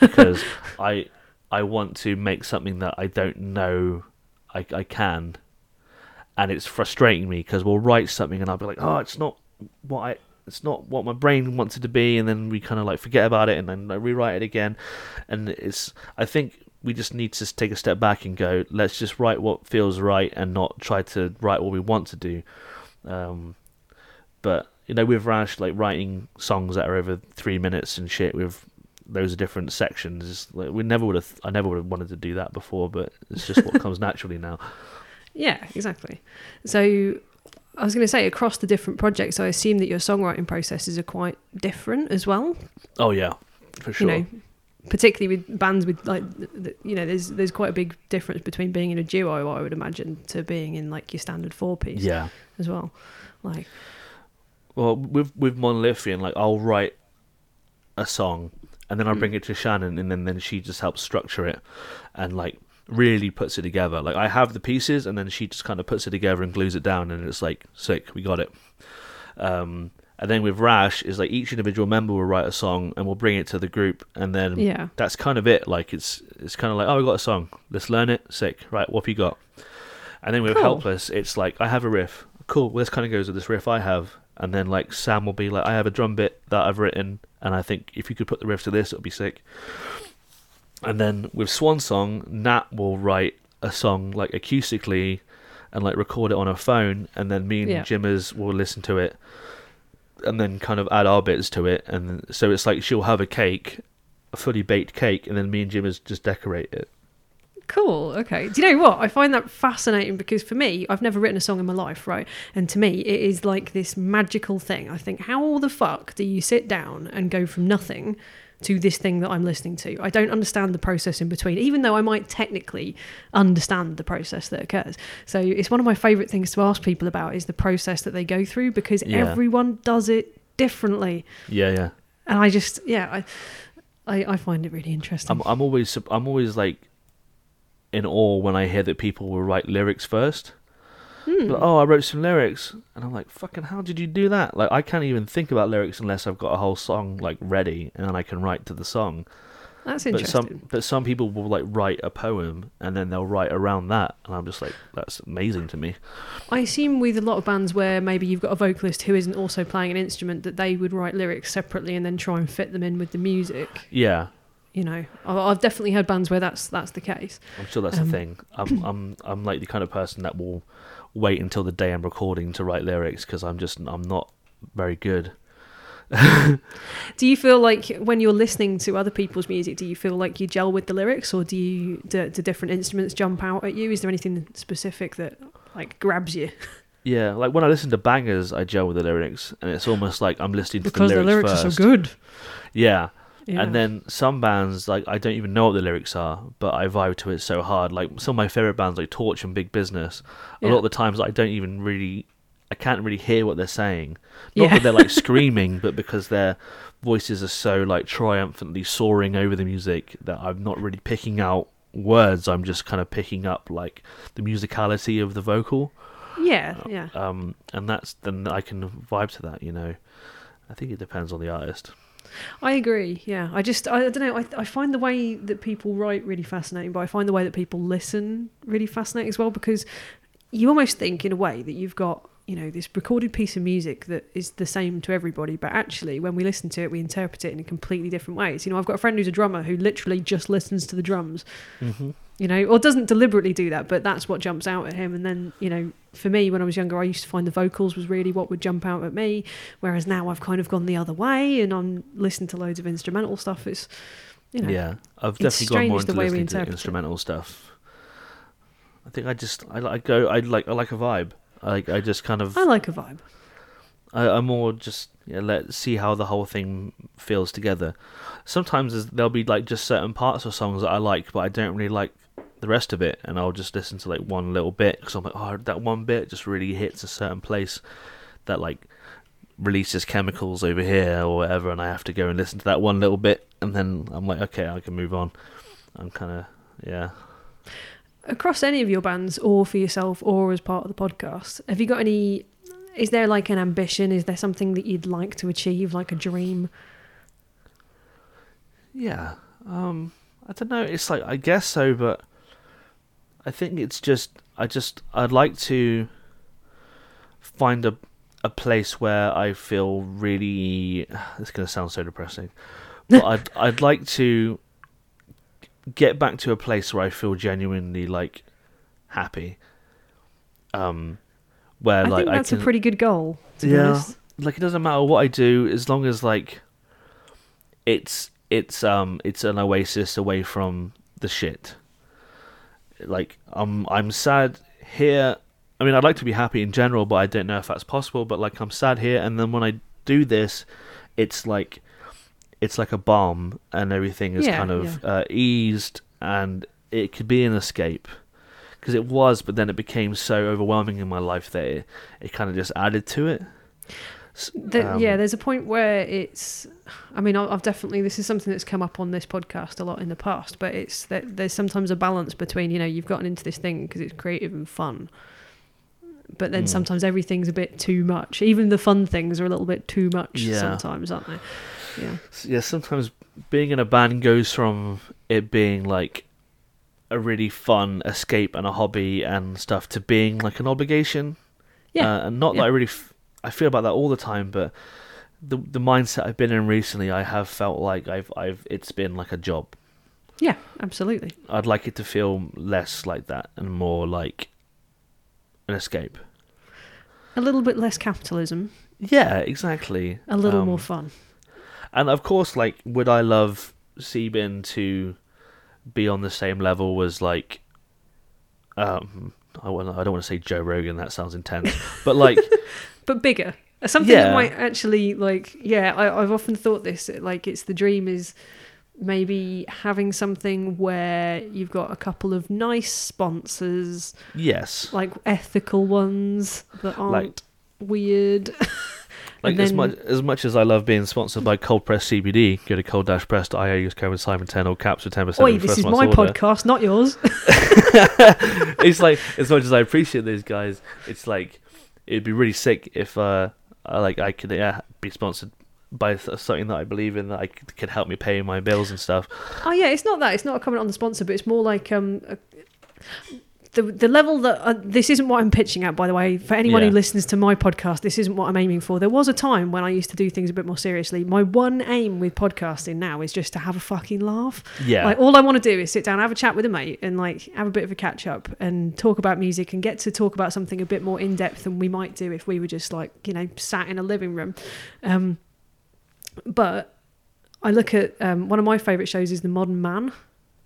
because I I want to make something that I don't know I I can, and it's frustrating me because we'll write something and I'll be like, oh, it's not what I it's not what my brain wants it to be, and then we kind of like forget about it, and then I rewrite it again, and it's. I think we just need to take a step back and go, let's just write what feels right, and not try to write what we want to do. Um, but you know, with Rash, like writing songs that are over three minutes and shit, with those different sections, like we never would have. I never would have wanted to do that before, but it's just what comes naturally now.
Yeah, exactly. So I was going to say across the different projects, I assume that your songwriting processes are quite different as well.
Oh yeah, for sure.
You know, particularly with bands with like, you know, there's there's quite a big difference between being in a duo, I would imagine, to being in like your standard four piece.
Yeah.
As well, like.
Well, with with Monolithian, like I'll write a song and then I bring mm. it to Shannon, and then then she just helps structure it, and like really puts it together. Like I have the pieces, and then she just kind of puts it together and glues it down, and it's like sick. We got it. Um, and then with Rash is like each individual member will write a song and we'll bring it to the group, and then
yeah,
that's kind of it. Like it's it's kind of like oh we got a song, let's learn it. Sick, right? What have you got? And then with cool. Helpless, it's like I have a riff. Cool. Well, this kind of goes with this riff I have, and then like Sam will be like I have a drum bit that I've written, and I think if you could put the riff to this, it'll be sick. And then with Swan Song, Nat will write a song like acoustically and like record it on her phone, and then me and yeah. Jimmers will listen to it and then kind of add our bits to it. And so it's like she'll have a cake, a fully baked cake, and then me and Jimmers just decorate it.
Cool. Okay. Do you know what? I find that fascinating because for me, I've never written a song in my life, right? And to me, it is like this magical thing. I think, how all the fuck do you sit down and go from nothing to this thing that I'm listening to. I don't understand the process in between, even though I might technically understand the process that occurs. So it's one of my favorite things to ask people about is the process that they go through because yeah. everyone does it differently.
Yeah, yeah.
And I just, yeah, I, I, I find it really interesting.
I'm, I'm always, I'm always like in awe when I hear that people will write lyrics first. Hmm. oh, I wrote some lyrics, and I'm like, fucking, how did you do that? Like, I can't even think about lyrics unless I've got a whole song like ready, and then I can write to the song.
That's interesting.
But some, but some people will like write a poem, and then they'll write around that, and I'm just like, that's amazing to me.
I assume with a lot of bands where maybe you've got a vocalist who isn't also playing an instrument, that they would write lyrics separately and then try and fit them in with the music.
Yeah,
you know I've definitely heard bands where that's that's the case.
I'm sure that's um, the thing. I'm I'm I'm like the kind of person that will wait until the day I'm recording to write lyrics because I'm just I'm not very good.
do you feel like when you're listening to other people's music, do you feel like you gel with the lyrics, or do you do, do different instruments jump out at you? Is there anything specific that like grabs you?
Yeah, like when I listen to bangers, I gel with the lyrics, and it's almost like I'm listening to
because
the lyrics,
the
lyrics
are so good.
Yeah, yeah. And then some bands, like I don't even know what the lyrics are, but I vibe to it so hard. Like some of my favorite bands, like Torche and Big Business, a yeah. lot of the times I don't even really, I can't really hear what they're saying. Not yeah. that they're like screaming, but because their voices are so like triumphantly soaring over the music that I'm not really picking out words. I'm just kind of picking up like the musicality of the vocal.
Yeah, yeah.
Um, and that's then I can vibe to that. You know, I think it depends on the artist.
I agree. Yeah, I just I, I don't know. I I find the way that people write really fascinating, but I find the way that people listen really fascinating as well because you almost think in a way that you've got you know this recorded piece of music that is the same to everybody but actually when we listen to it we interpret it in a completely different ways you know i've got a friend who's a drummer who literally just listens to the drums mm-hmm. you know or doesn't deliberately do that but that's what jumps out at him. And then you know for me when i was younger i used to find the vocals was really what would jump out at me whereas now i've kind of gone the other way and i'm listening to loads of instrumental stuff. It's you know
yeah i've definitely gone more into listening to instrumental it. stuff. I think i just i, I go i like i like a vibe like I just kind of
I like a vibe.
I, I'm more just yeah, let see how the whole thing feels together. Sometimes there'll be like just certain parts of songs that I like, but I don't really like the rest of it, and I'll just listen to like one little bit because I'm like, oh, that one bit just really hits a certain place that like releases chemicals over here or whatever, and I have to go and listen to that one little bit, and then I'm like, okay, I can move on. I'm kind of yeah
across any of your bands or for yourself or as part of the podcast, have you got any? Is there like an ambition? Is there something that you'd like to achieve, like a dream?
Yeah, um, I don't know. It's like I guess so, but I think it's just I just I'd like to find a a place where I feel really. It's going to sound so depressing, but I'd I'd like to get back to a place where I feel genuinely like happy. Um, where I like
think that's
can,
a pretty good goal. yeah,
like it doesn't matter what I do as long as like it's it's um it's an oasis away from the shit. Like I'm I'm sad here. I mean, I'd like to be happy in general, but I don't know if that's possible. But like, I'm sad here, and then when I do this, it's like it's like a bomb and everything is yeah, kind of uh, eased and it could be an escape. Because it was but then it became so overwhelming in my life that it, it kind of just added to it.
The, um, yeah there's a point where it's i mean i've definitely this is something that's come up on this podcast a lot in the past but it's that there's sometimes a balance between you know you've gotten into this thing because it's creative and fun but then mm. sometimes everything's a bit too much. Even the fun things are a little bit too much yeah. sometimes aren't they yeah.
Yeah, sometimes being in a band goes from it being like a really fun escape and a hobby and stuff to being like an obligation. Yeah. Uh, and not yeah. that I really f- I feel about that all the time, but the the mindset I've been in recently, I have felt like I've I've it's been like a job.
Yeah, absolutely.
I'd like it to feel less like that and more like an escape.
A little bit less capitalism.
Yeah, exactly.
A little um, more fun.
And of course, like, would I love Seabin to be on the same level as like, um, I, want, I don't want to say Joe Rogan. That sounds intense, but like,
but bigger. Something yeah. that might actually like, yeah. I, I've often thought this. Like, it's the dream is maybe having something where you've got a couple of nice sponsors.
Yes.
Like ethical ones that aren't like, weird.
Like then, as much as much as I love being sponsored by Cold Press CBD, go to cold-press.io, use code Simon ten or caps for ten percent.
This is my order. podcast, not yours.
it's like as much as I appreciate these guys, it's like it'd be really sick if uh I, like I could yeah be sponsored by something that I believe in that I could, could help me pay my bills and stuff.
Oh yeah, it's not that. It's not a comment on the sponsor, but it's more like um. A, the the level that uh, this isn't what I'm pitching at, by the way. For anyone yeah. who listens to my podcast, this isn't what I'm aiming for. There was a time when I used to do things a bit more seriously. My one aim with podcasting now is just to have a fucking laugh.
Yeah.
Like all I want to do is sit down, have a chat with a mate, and like have a bit of a catch up and talk about music and get to talk about something a bit more in depth than we might do if we were just like you know sat in a living room. Um, but I look at um, one of my favourite shows is The Modern Man.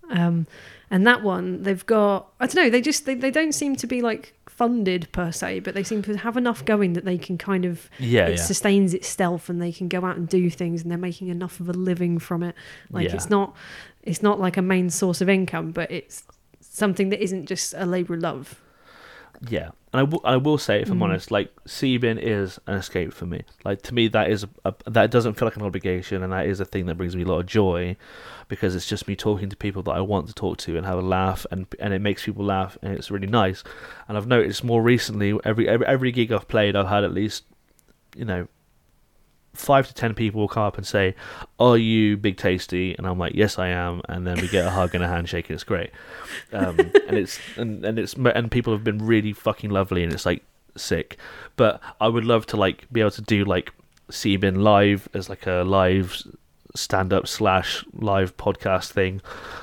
Um, and that one they've got i don't know they just they, they don't seem to be like funded per se but they seem to have enough going that they can kind of
yeah
it
yeah.
sustains itself and they can go out and do things and they're making enough of a living from it like yeah. it's not it's not like a main source of income but it's something that isn't just a labor of love
yeah and I, w- I will say if i'm mm. honest like Seabin is an escape for me like to me that is a, a, that doesn't feel like an obligation and that is a thing that brings me a lot of joy because it's just me talking to people that I want to talk to and have a laugh, and and it makes people laugh, and it's really nice. And I've noticed more recently, every every, every gig I've played, I've had at least, you know, five to ten people will come up and say, "Are you Big Tasty?" And I'm like, "Yes, I am." And then we get a hug and a handshake, and it's great. Um, and it's and, and it's and people have been really fucking lovely, and it's like sick. But I would love to like be able to do like Seabin live as like a live stand up slash live podcast thing.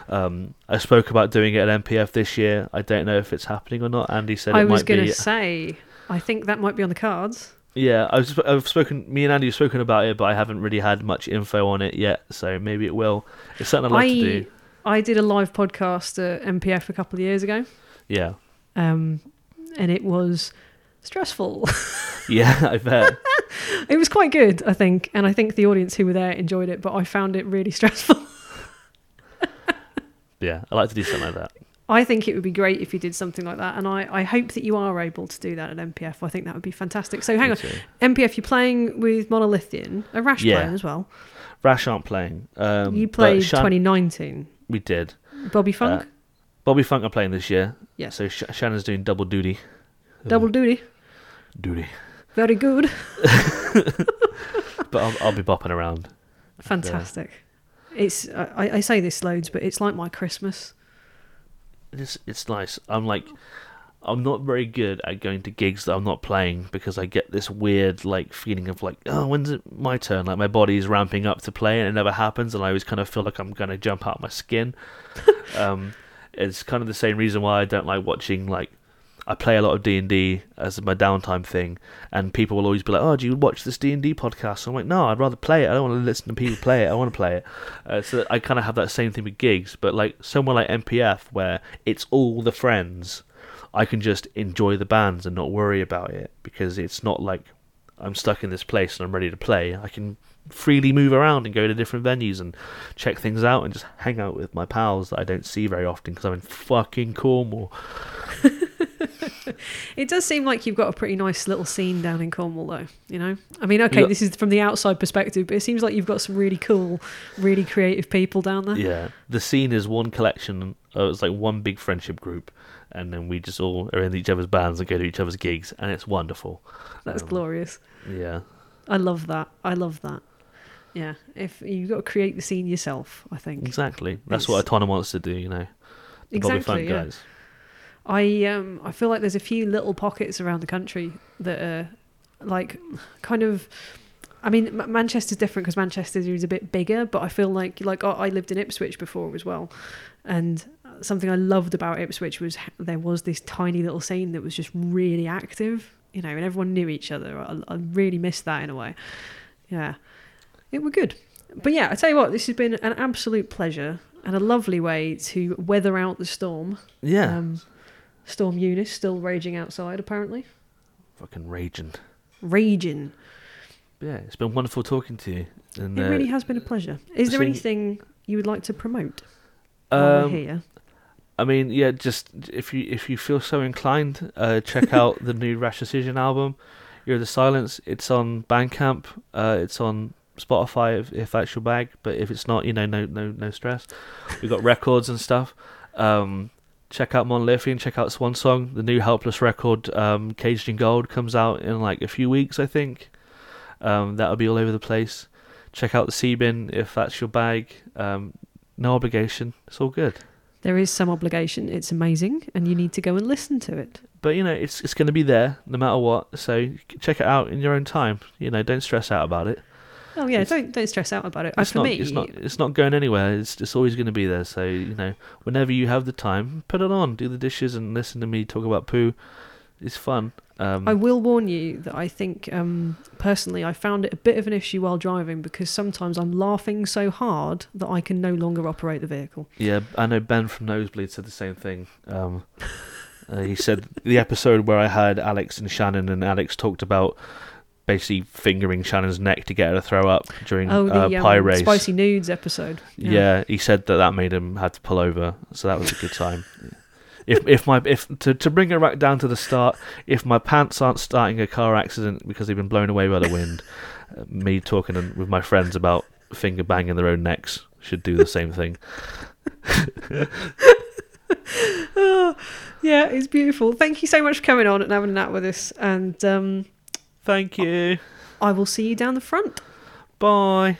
Um, I spoke about doing it at MPF this year. I don't know if it's happening or not. Andy said
I
it
was
going
to say, I think that might be on the cards.
Yeah, I've, I've spoken. Me and Andy have spoken about it, but I haven't really had much info on it yet. So maybe it will. It's something I'd like to do.
I did a live podcast at MPF a couple of years ago.
Yeah.
Um, and it was stressful.
yeah, I bet.
it was quite good, I think, and I think the audience who were there enjoyed it, but I found it really stressful.
yeah, I like to do something like that.
I think it would be great if you did something like that, and I, I hope that you are able to do that at MPF. I think that would be fantastic. So hang on, MPF, you're playing with Monolithian, a Rash yeah. playing as well.
Rash aren't playing. Um,
you played Shan- 2019.
We did.
Bobby Funk. Uh,
Bobby Funk are playing this year.
Yeah.
So Sh- Shannon's doing double duty.
Double duty.
Duty.
Very good.
but I'll, I'll, be bopping around.
Fantastic. And, uh, it's I, I say this loads, but it's like my Christmas.
It's it's nice. I'm like I'm not very good at going to gigs that I'm not playing because I get this weird like feeling of like, oh, when's it my turn? Like my body's ramping up to play and it never happens, and I always kind of feel like I'm gonna jump out of my skin. um, it's kind of the same reason why I don't like watching like I play a lot of D and D as my downtime thing, and people will always be like, "Oh, do you watch this D and D podcast?" So I'm like, "No, I'd rather play it. I don't want to listen to people play it. I want to play it." Uh, so I kind of have that same thing with gigs, but like somewhere like MPF where it's all the friends, I can just enjoy the bands and not worry about it because it's not like I'm stuck in this place and I'm ready to play. I can freely move around and go to different venues and check things out and just hang out with my pals that I don't see very often because I'm in fucking Cornwall.
it does seem like you've got a pretty nice little scene down in Cornwall, though. You know, I mean, okay, this is from the outside perspective, but it seems like you've got some really cool, really creative people down there.
Yeah, the scene is one collection. Uh, it's like one big friendship group, and then we just all are in each other's bands and go to each other's gigs, and it's wonderful.
That's um, glorious.
Yeah,
I love that. I love that. Yeah, if you've got to create the scene yourself, I think
exactly. That's it's... what Atona wants to do. You know, the exactly, Bobby Funk yeah. guys.
I um I feel like there's a few little pockets around the country that are like kind of. I mean, M- Manchester's different because Manchester is a bit bigger, but I feel like like I lived in Ipswich before as well, and something I loved about Ipswich was there was this tiny little scene that was just really active, you know, and everyone knew each other. I, I really missed that in a way. Yeah, it were good. But yeah, I tell you what, this has been an absolute pleasure and a lovely way to weather out the storm.
Yeah. Um,
Storm Eunice still raging outside, apparently.
Fucking raging.
Raging.
Yeah, it's been wonderful talking to you.
And, it uh, really has been a pleasure. Is there anything you would like to promote while um, we're here?
I mean, yeah, just if you if you feel so inclined, uh, check out the new Rash Decision album. Year of the Silence. It's on Bandcamp. Uh, it's on Spotify if, if that's your bag. But if it's not, you know, no no no stress. We've got records and stuff. Um, check out Monolithian, check out Swan Song. The new Helpless record, um, Caged in Gold, comes out in like a few weeks, I think. Um, that'll be all over the place. Check out the Seabin if that's your bag. Um, no obligation. It's all good.
There is some obligation. It's amazing, and you need to go and listen to it.
But you know, it's it's going to be there no matter what. So check it out in your own time. You know, don't stress out about it.
Oh yeah, it's, don't don't stress out about it. Uh,
it's
For
not,
me,
it's not it's not going anywhere. It's it's always going to be there. So you know, whenever you have the time, put it on, do the dishes, and listen to me talk about poo. It's fun. Um,
I will warn you that I think um, personally I found it a bit of an issue while driving because sometimes I'm laughing so hard that I can no longer operate the vehicle.
Yeah, I know Ben from Nosebleed said the same thing. Um, uh, he said the episode where I had Alex and Shannon, and Alex talked about basically fingering Shannon's neck to get her to throw up during oh, the, uh, pie um, race.
Spicy nudes episode.
Yeah. yeah. he said that that made him had to pull over, so that was a good time. if if my if to to bring it right down to the start, if my pants aren't starting a car accident because they've been blown away by the wind, uh, me talking with my friends about finger banging their own necks should do the same thing.
oh, yeah, it's beautiful. Thank you so much for coming on and having a nap with us. And um,
Thank you.
I will see you down the front.
Bye.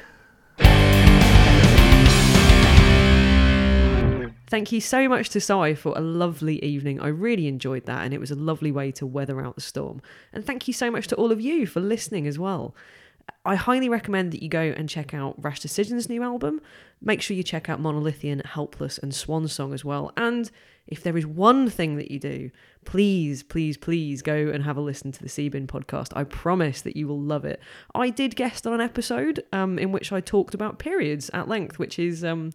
Thank you so much to Cy for a lovely evening. I really enjoyed that, and it was a lovely way to weather out the storm. And thank you so much to all of you for listening as well. I highly recommend that you go and check out Rash Decision's new album. Make sure you check out Monolithian, Helpless, and Swan Song as well. And if there is one thing that you do, please, please, please go and have a listen to the Seabin podcast. I promise that you will love it. I did guest on an episode um, in which I talked about periods at length, which is. Um,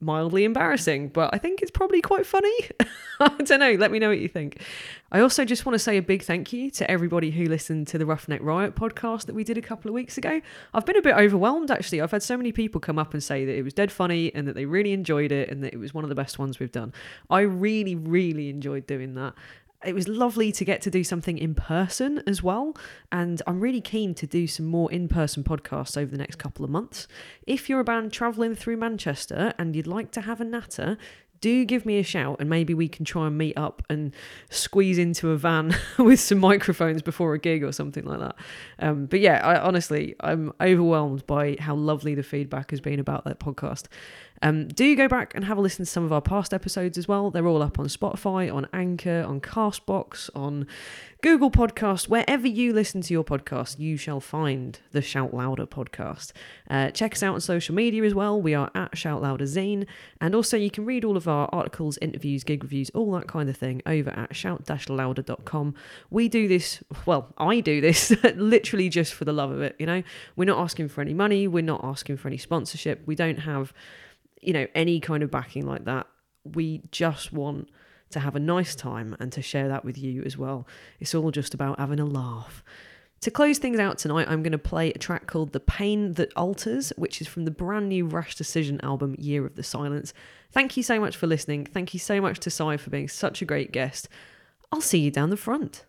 mildly embarrassing, but I think it's probably quite funny. I don't know. Let me know what you think. I also just want to say a big thank you to everybody who listened to the Roughneck Riot podcast that we did a couple of weeks ago. I've been a bit overwhelmed actually. I've had so many people come up and say that it was dead funny and that they really enjoyed it and that it was one of the best ones we've done. I really, really enjoyed doing that it was lovely to get to do something in person as well. And I'm really keen to do some more in person podcasts over the next couple of months. If you're a band travelling through Manchester and you'd like to have a natter, do give me a shout and maybe we can try and meet up and squeeze into a van with some microphones before a gig or something like that. Um, but yeah, I, honestly, I'm overwhelmed by how lovely the feedback has been about that podcast. Um, do go back and have a listen to some of our past episodes as well. They're all up on Spotify, on Anchor, on Castbox, on Google Podcast, wherever you listen to your podcast, you shall find the Shout Louder podcast. Uh, check us out on social media as well. We are at Shout Louder Zine. And also, you can read all of our articles, interviews, gig reviews, all that kind of thing over at shout-louder.com. We do this, well, I do this literally just for the love of it, you know? We're not asking for any money, we're not asking for any sponsorship, we don't have you know, any kind of backing like that. We just want to have a nice time and to share that with you as well. It's all just about having a laugh. To close things out tonight, I'm going to play a track called The Pain That Alters, which is from the brand new Rash Decision album, Year of the Silence. Thank you so much for listening. Thank you so much to Cy for being such a great guest. I'll see you down the front.